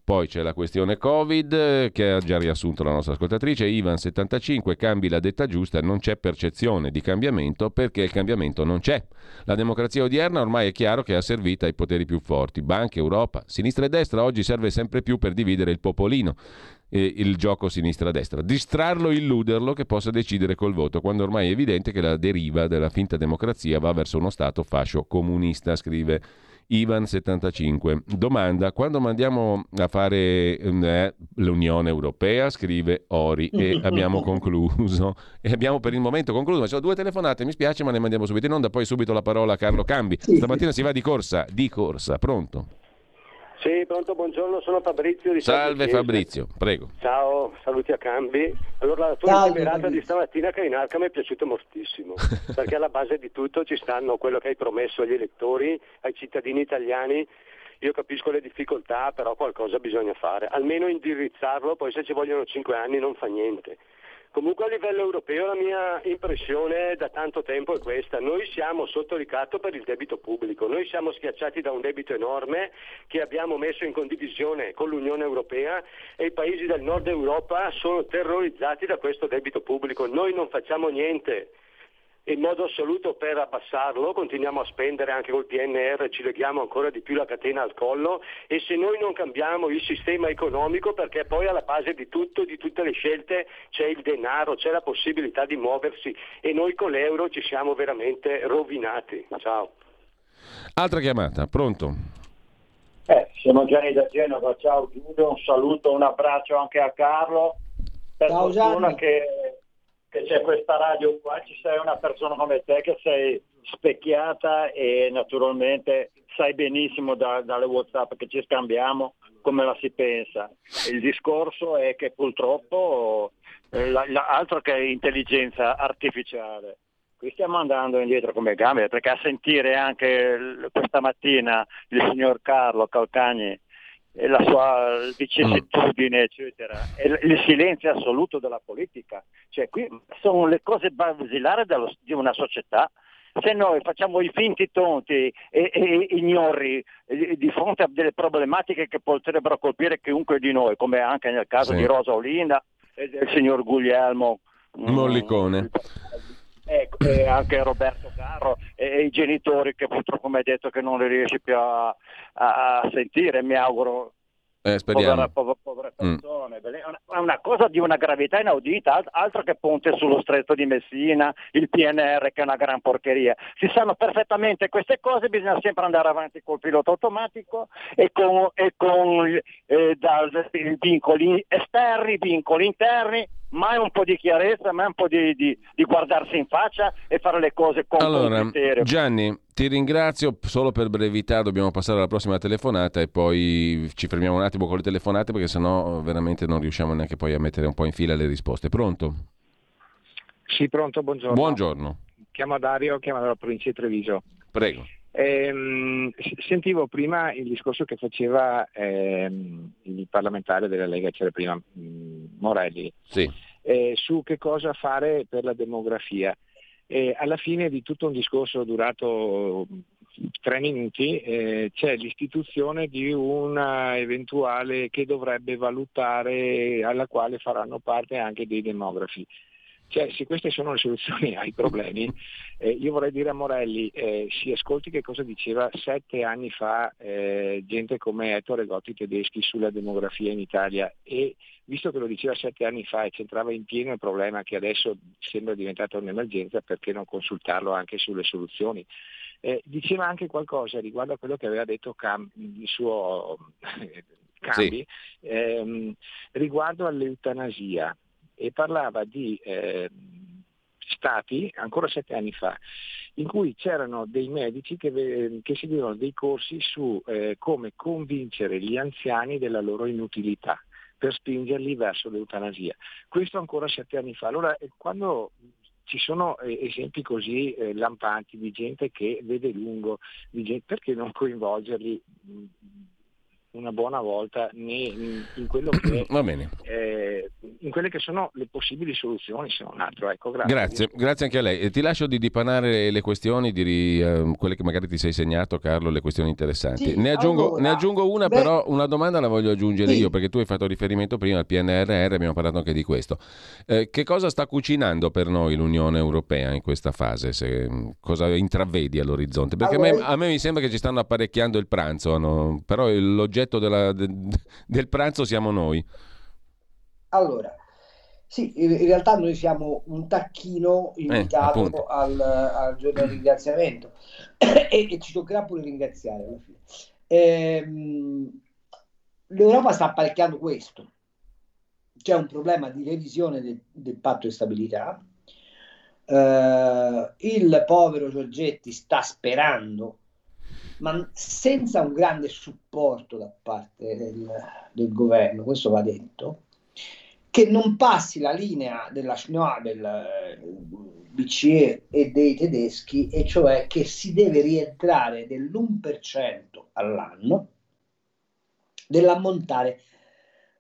Poi c'è la questione Covid che ha già riassunto la nostra ascoltatrice. Ivan75, cambi la detta giusta, non c'è percezione di cambiamento perché il cambiamento non c'è. La democrazia odierna ormai è chiaro che è asservita ai poteri più forti. Banche, Europa, sinistra e destra oggi serve sempre più per dividere il popolino eh, il gioco sinistra-destra, distrarlo, illuderlo che possa decidere col voto, quando ormai è evidente che la deriva della finta democrazia va verso uno Stato fascio comunista, scrive Ivan75. Domanda, quando mandiamo a fare eh, l'Unione Europea, scrive Ori, e (laughs) abbiamo concluso. E abbiamo per il momento concluso, ma ci sono due telefonate, mi spiace, ma ne mandiamo subito in onda, poi subito la parola a Carlo Cambi. Stamattina si va di corsa, di corsa, pronto? Sì, pronto, buongiorno, sono Fabrizio di Salve Fabrizio, prego. Ciao, saluti a Cambi. Allora, la tua insemerata di stamattina che in arca mi è piaciuto moltissimo, (laughs) perché alla base di tutto ci stanno quello che hai promesso agli elettori, ai cittadini italiani. Io capisco le difficoltà, però qualcosa bisogna fare, almeno indirizzarlo, poi se ci vogliono cinque anni non fa niente. Comunque a livello europeo la mia impressione da tanto tempo è questa, noi siamo sotto ricatto per il debito pubblico, noi siamo schiacciati da un debito enorme che abbiamo messo in condivisione con l'Unione Europea e i paesi del nord Europa sono terrorizzati da questo debito pubblico, noi non facciamo niente in modo assoluto per abbassarlo, continuiamo a spendere anche col PNR, ci leghiamo ancora di più la catena al collo e se noi non cambiamo il sistema economico perché poi alla base di tutto, di tutte le scelte c'è il denaro, c'è la possibilità di muoversi e noi con l'euro ci siamo veramente rovinati. Ciao. Altra chiamata, pronto? Eh, sono Gianni da Genova, ciao Giulio, un saluto, un abbraccio anche a Carlo. Per ciao Gianni. Che che c'è questa radio qua, ci sei una persona come te che sei specchiata e naturalmente sai benissimo da, dalle Whatsapp che ci scambiamo come la si pensa. Il discorso è che purtroppo eh, la, la, altro che intelligenza artificiale. Qui stiamo andando indietro come gambe, perché a sentire anche questa mattina il signor Carlo Calcagni la sua vicissitudine, eccetera, e il silenzio assoluto della politica. Cioè, qui sono le cose basilari dello, di una società. Se noi facciamo i finti tonti e, e ignori di fronte a delle problematiche che potrebbero colpire chiunque di noi, come anche nel caso sì. di Rosa Olinda e del signor Guglielmo mm, Mollicone. Ecco, e anche Roberto Carro e, i genitori che purtroppo mi hai detto che non li riesci più a, a, sentire, mi auguro eh, speriamo. Povere, povere mm. persone. Mm. È una cosa di una gravità inaudita, altro che ponte sullo stretto di Messina, il PNR che è una gran porcheria. Si sanno perfettamente queste cose, bisogna sempre andare avanti col pilota automatico e con, e con eh, da, vincoli esterni, vincoli interni, mai un po' di chiarezza, mai un po' di, di, di guardarsi in faccia e fare le cose con allora, criterio. Gianni, ti ringrazio, solo per brevità dobbiamo passare alla prossima telefonata e poi ci fermiamo un attimo con le telefonate perché sennò veramente non riusciamo neanche poi a mettere un po' in fila le risposte. Pronto? Sì, pronto, buongiorno. Buongiorno. Chiamo Dario, chiamo dalla provincia di Treviso. Prego. Ehm, sentivo prima il discorso che faceva ehm, il parlamentare della Lega, c'era prima mm, Morelli, sì. eh, su che cosa fare per la demografia. E alla fine di tutto un discorso durato tre minuti eh, c'è l'istituzione di una eventuale che dovrebbe valutare, alla quale faranno parte anche dei demografi. Cioè, se queste sono le soluzioni ai problemi, (laughs) eh, io vorrei dire a Morelli, eh, si ascolti che cosa diceva sette anni fa eh, gente come Ettore Gotti tedeschi sulla demografia in Italia e visto che lo diceva sette anni fa e centrava in pieno il problema che adesso sembra diventata un'emergenza, perché non consultarlo anche sulle soluzioni? Eh, diceva anche qualcosa riguardo a quello che aveva detto Cam, il suo Cambi, sì. ehm, riguardo all'eutanasia e parlava di eh, stati, ancora sette anni fa, in cui c'erano dei medici che, che seguivano dei corsi su eh, come convincere gli anziani della loro inutilità per spingerli verso l'eutanasia. Questo ancora sette anni fa. Allora, eh, quando ci sono eh, esempi così eh, lampanti di gente che vede lungo, gente, perché non coinvolgerli una buona volta né in, in quello che (clears throat) eh, in quelle che sono le possibili soluzioni se non altro ecco, grazie. grazie. grazie anche a lei eh, ti lascio di dipanare le questioni di uh, quelle che magari ti sei segnato Carlo le questioni interessanti sì, ne, aggiungo, allora, ne, aggiungo, una beh, però una domanda la voglio aggiungere sì. io perché tu hai fatto riferimento prima al PNRR abbiamo parlato anche di questo eh, che cosa sta cucinando per noi l'Unione Europea in questa fase se, cosa intravedi all'orizzonte perché allora, a, me, a, me, mi sembra che ci stanno apparecchiando il pranzo no? però l'oggetto l'oggetto della, de, del pranzo siamo noi. Allora, sì, in realtà noi siamo un tacchino eh, invitato eh, al, al, giorno del ringraziamento (coughs) e, e, ci toccherà pure ringraziare alla fine. Ehm, L'Europa sta apparecchiando questo. C'è un problema di revisione del, del patto di stabilità. Uh, il povero Giorgetti sta sperando ma senza un grande supporto da parte del, del governo, questo va detto, che non passi la linea della Schnabel, eh, BCE e dei tedeschi, e cioè che si deve rientrare dell'1% all'anno dell'ammontare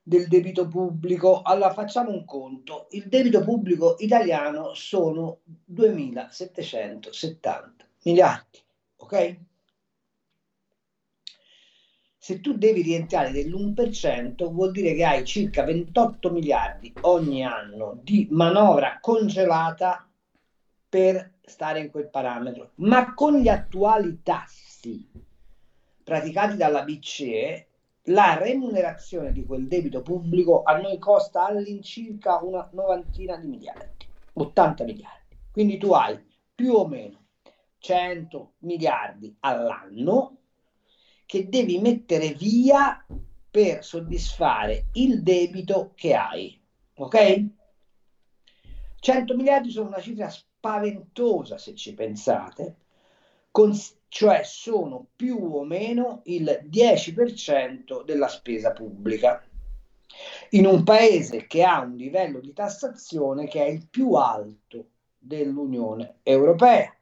del debito pubblico. Allora facciamo un conto, il debito pubblico italiano sono 2.770 miliardi, ok? Se tu devi rientrare dell'1% vuol dire che hai circa 28 miliardi ogni anno di manovra congelata per stare in quel parametro. Ma con gli attuali tassi praticati dalla BCE, la remunerazione di quel debito pubblico a noi costa all'incirca una novantina di miliardi, 80 miliardi. Quindi tu hai più o meno 100 miliardi all'anno che devi mettere via per soddisfare il debito che hai. Ok? 100 miliardi sono una cifra spaventosa se ci pensate, cioè sono più o meno il 10% della spesa pubblica. In un paese che ha un livello di tassazione che è il più alto dell'Unione Europea.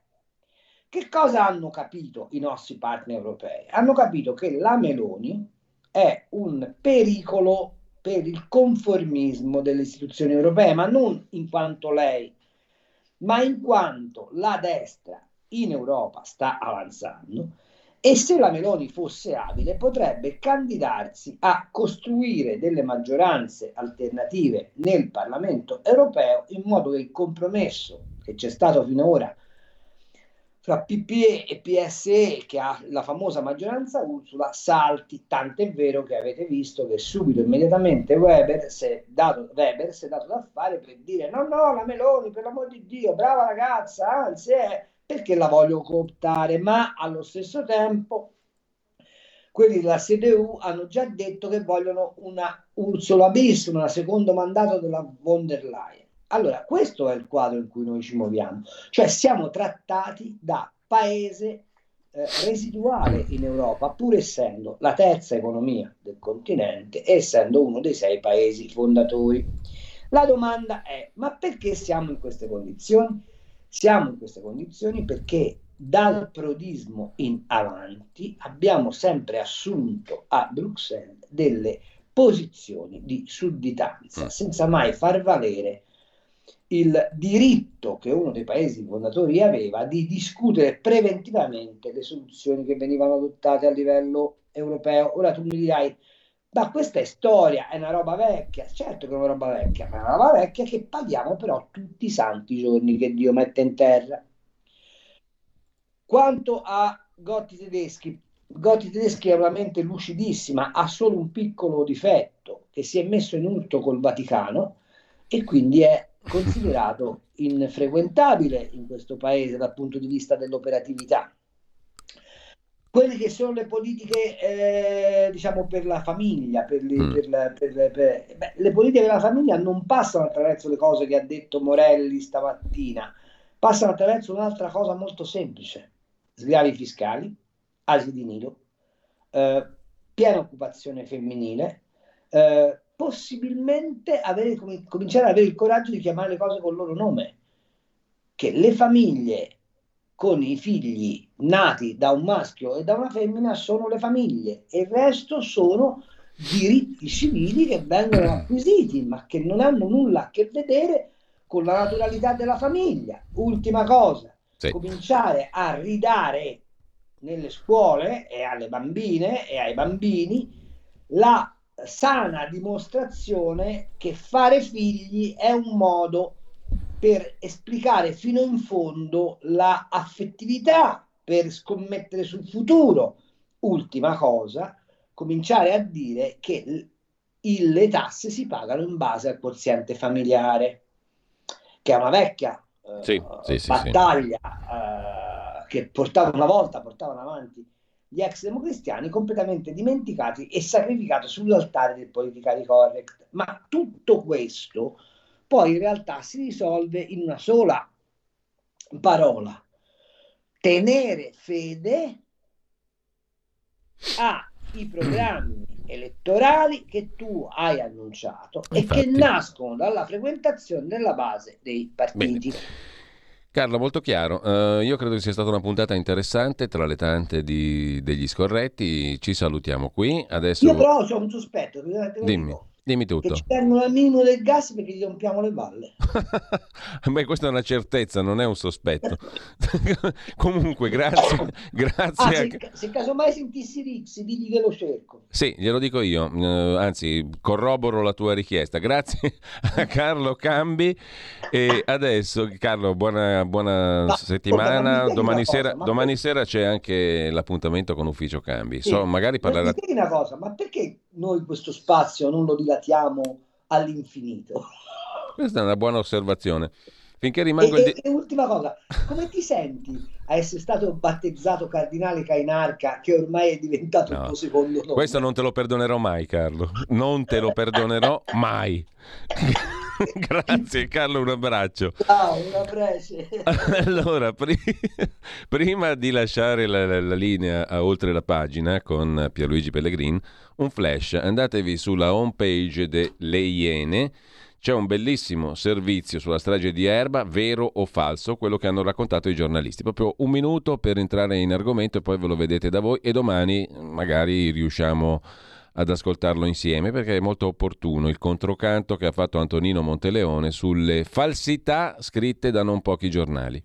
Che cosa hanno capito i nostri partner europei? Hanno capito che la Meloni è un pericolo per il conformismo delle istituzioni europee, ma non in quanto lei, ma in quanto la destra in Europa sta avanzando e se la Meloni fosse abile potrebbe candidarsi a costruire delle maggioranze alternative nel Parlamento europeo in modo che il compromesso che c'è stato finora fra PPE e PSE che ha la famosa maggioranza Ursula salti, tant'è vero che avete visto che subito, immediatamente Weber si è dato, Weber si è dato da fare per dire no, no, la Meloni, per l'amor di Dio, brava ragazza, anzi è perché la voglio cooptare, ma allo stesso tempo quelli della CDU hanno già detto che vogliono una Ursula bis, un secondo mandato della von der Leyen. Allora, questo è il quadro in cui noi ci muoviamo, cioè siamo trattati da paese eh, residuale in Europa, pur essendo la terza economia del continente e essendo uno dei sei paesi fondatori. La domanda è, ma perché siamo in queste condizioni? Siamo in queste condizioni perché dal prodismo in avanti abbiamo sempre assunto a Bruxelles delle posizioni di sudditanza, mm. senza mai far valere il diritto che uno dei paesi fondatori aveva di discutere preventivamente le soluzioni che venivano adottate a livello europeo. Ora tu mi dirai, ma questa è storia, è una roba vecchia. Certo che è una roba vecchia, ma è una roba vecchia che paghiamo però tutti i santi giorni che Dio mette in terra. Quanto a Gotti tedeschi, Gotti tedeschi è una mente lucidissima, ha solo un piccolo difetto, che si è messo in urto col Vaticano e quindi è considerato infrequentabile in questo paese dal punto di vista dell'operatività. Quelle che sono le politiche, eh, diciamo, per la famiglia, per le, mm. per la, per, beh, le politiche della famiglia non passano attraverso le cose che ha detto Morelli stamattina, passano attraverso un'altra cosa molto semplice, sgravi fiscali, asili nido, eh, piena occupazione femminile, eh, possibilmente avere, com- cominciare ad avere il coraggio di chiamare le cose con il loro nome. Che le famiglie con i figli nati da un maschio e da una femmina sono le famiglie e il resto sono diritti civili che vengono acquisiti ma che non hanno nulla a che vedere con la naturalità della famiglia. Ultima cosa, sì. cominciare a ridare nelle scuole e alle bambine e ai bambini la sana dimostrazione che fare figli è un modo per esplicare fino in fondo la affettività, per scommettere sul futuro. Ultima cosa, cominciare a dire che il, le tasse si pagano in base al quoziente familiare, che è una vecchia eh, sì, sì, battaglia sì, eh, che portava una volta portavano avanti gli ex democristiani completamente dimenticati e sacrificati sull'altare del politically correct. Ma tutto questo poi in realtà si risolve in una sola parola. Tenere fede ai programmi elettorali che tu hai annunciato Infatti. e che nascono dalla frequentazione della base dei partiti. Bene. Carlo, molto chiaro. Uh, io credo che sia stata una puntata interessante tra le tante di, degli scorretti. Ci salutiamo qui. Adesso... Io però ho un sospetto. Dimmi. Dico. Dimmi tutto. Che ci tengono al minimo del gas perché gli rompiamo le balle. (laughs) Beh, questa è una certezza, non è un sospetto. (laughs) Comunque, grazie. (coughs) grazie ah, se, a... se casomai sentissi Rix, digli che lo cerco. Sì, glielo dico io. Uh, anzi, corroboro la tua richiesta. Grazie (laughs) a Carlo Cambi. E adesso, Carlo, buona, buona no, settimana. Domani, sera, cosa, domani per... sera, c'è anche l'appuntamento con Ufficio Cambi. Sì, so, magari parlerà... una cosa, ma perché noi questo spazio non lo dilatiamo all'infinito. Questa è una buona osservazione. Finché rimango... E, e, e, ultima cosa, come ti senti a essere stato battezzato cardinale Cainarca che ormai è diventato no, il tuo secondo nome? Questo non te lo perdonerò mai, Carlo. Non te lo perdonerò mai. (laughs) (laughs) Grazie Carlo, un abbraccio. Ciao, un abbraccio. (laughs) allora, pri- (laughs) prima di lasciare la, la, la linea a oltre la pagina con Pierluigi Pellegrin, un flash. Andatevi sulla home page delle Iene c'è un bellissimo servizio sulla strage di Erba, vero o falso, quello che hanno raccontato i giornalisti. Proprio un minuto per entrare in argomento e poi ve lo vedete da voi e domani magari riusciamo ad ascoltarlo insieme perché è molto opportuno il controcanto che ha fatto Antonino Monteleone sulle falsità scritte da non pochi giornali.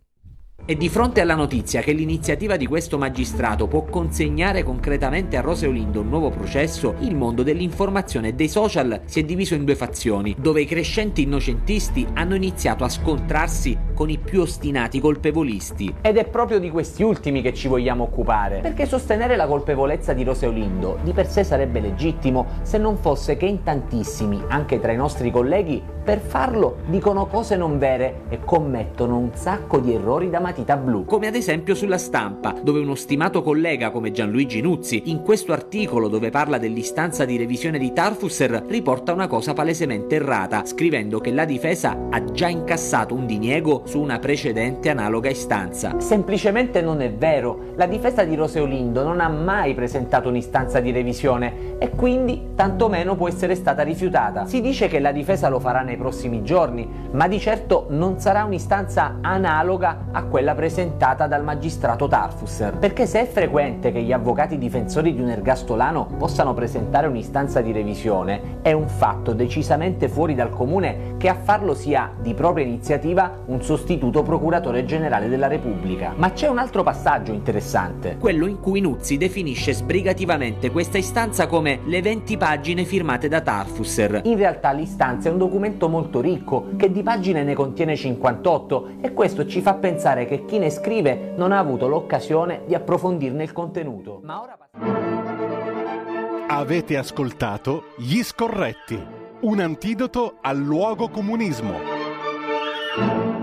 E di fronte alla notizia che l'iniziativa di questo magistrato può consegnare concretamente a Rose Olindo un nuovo processo, il mondo dell'informazione e dei social si è diviso in due fazioni, dove i crescenti innocentisti hanno iniziato a scontrarsi con i più ostinati colpevolisti. Ed è proprio di questi ultimi che ci vogliamo occupare, perché sostenere la colpevolezza di Rose Olindo di per sé sarebbe legittimo se non fosse che in tantissimi, anche tra i nostri colleghi, per farlo dicono cose non vere e commettono un sacco di errori da matita blu, come ad esempio sulla stampa, dove uno stimato collega come Gianluigi Nuzzi, in questo articolo dove parla dell'istanza di revisione di Tarfusser, riporta una cosa palesemente errata, scrivendo che la difesa ha già incassato un diniego su una precedente analoga istanza. Semplicemente non è vero, la difesa di Roseolindo non ha mai presentato un'istanza di revisione e quindi tantomeno può essere stata rifiutata. Si dice che la difesa lo farà nei prossimi giorni, ma di certo non sarà un'istanza analoga a quella presentata dal magistrato Tarfusser, perché se è frequente che gli avvocati difensori di un ergastolano possano presentare un'istanza di revisione, è un fatto decisamente fuori dal comune che a farlo sia di propria iniziativa un sostituto procuratore generale della Repubblica. Ma c'è un altro passaggio interessante, quello in cui Nuzzi definisce sbrigativamente questa istanza come le 20 pagine firmate da Tarfusser. In realtà l'istanza è un documento molto ricco che di pagine ne contiene 58 e questo ci fa pensare che chi ne scrive non ha avuto l'occasione di approfondirne il contenuto. Ma ora Avete ascoltato Gli Scorretti, un antidoto al luogo comunismo.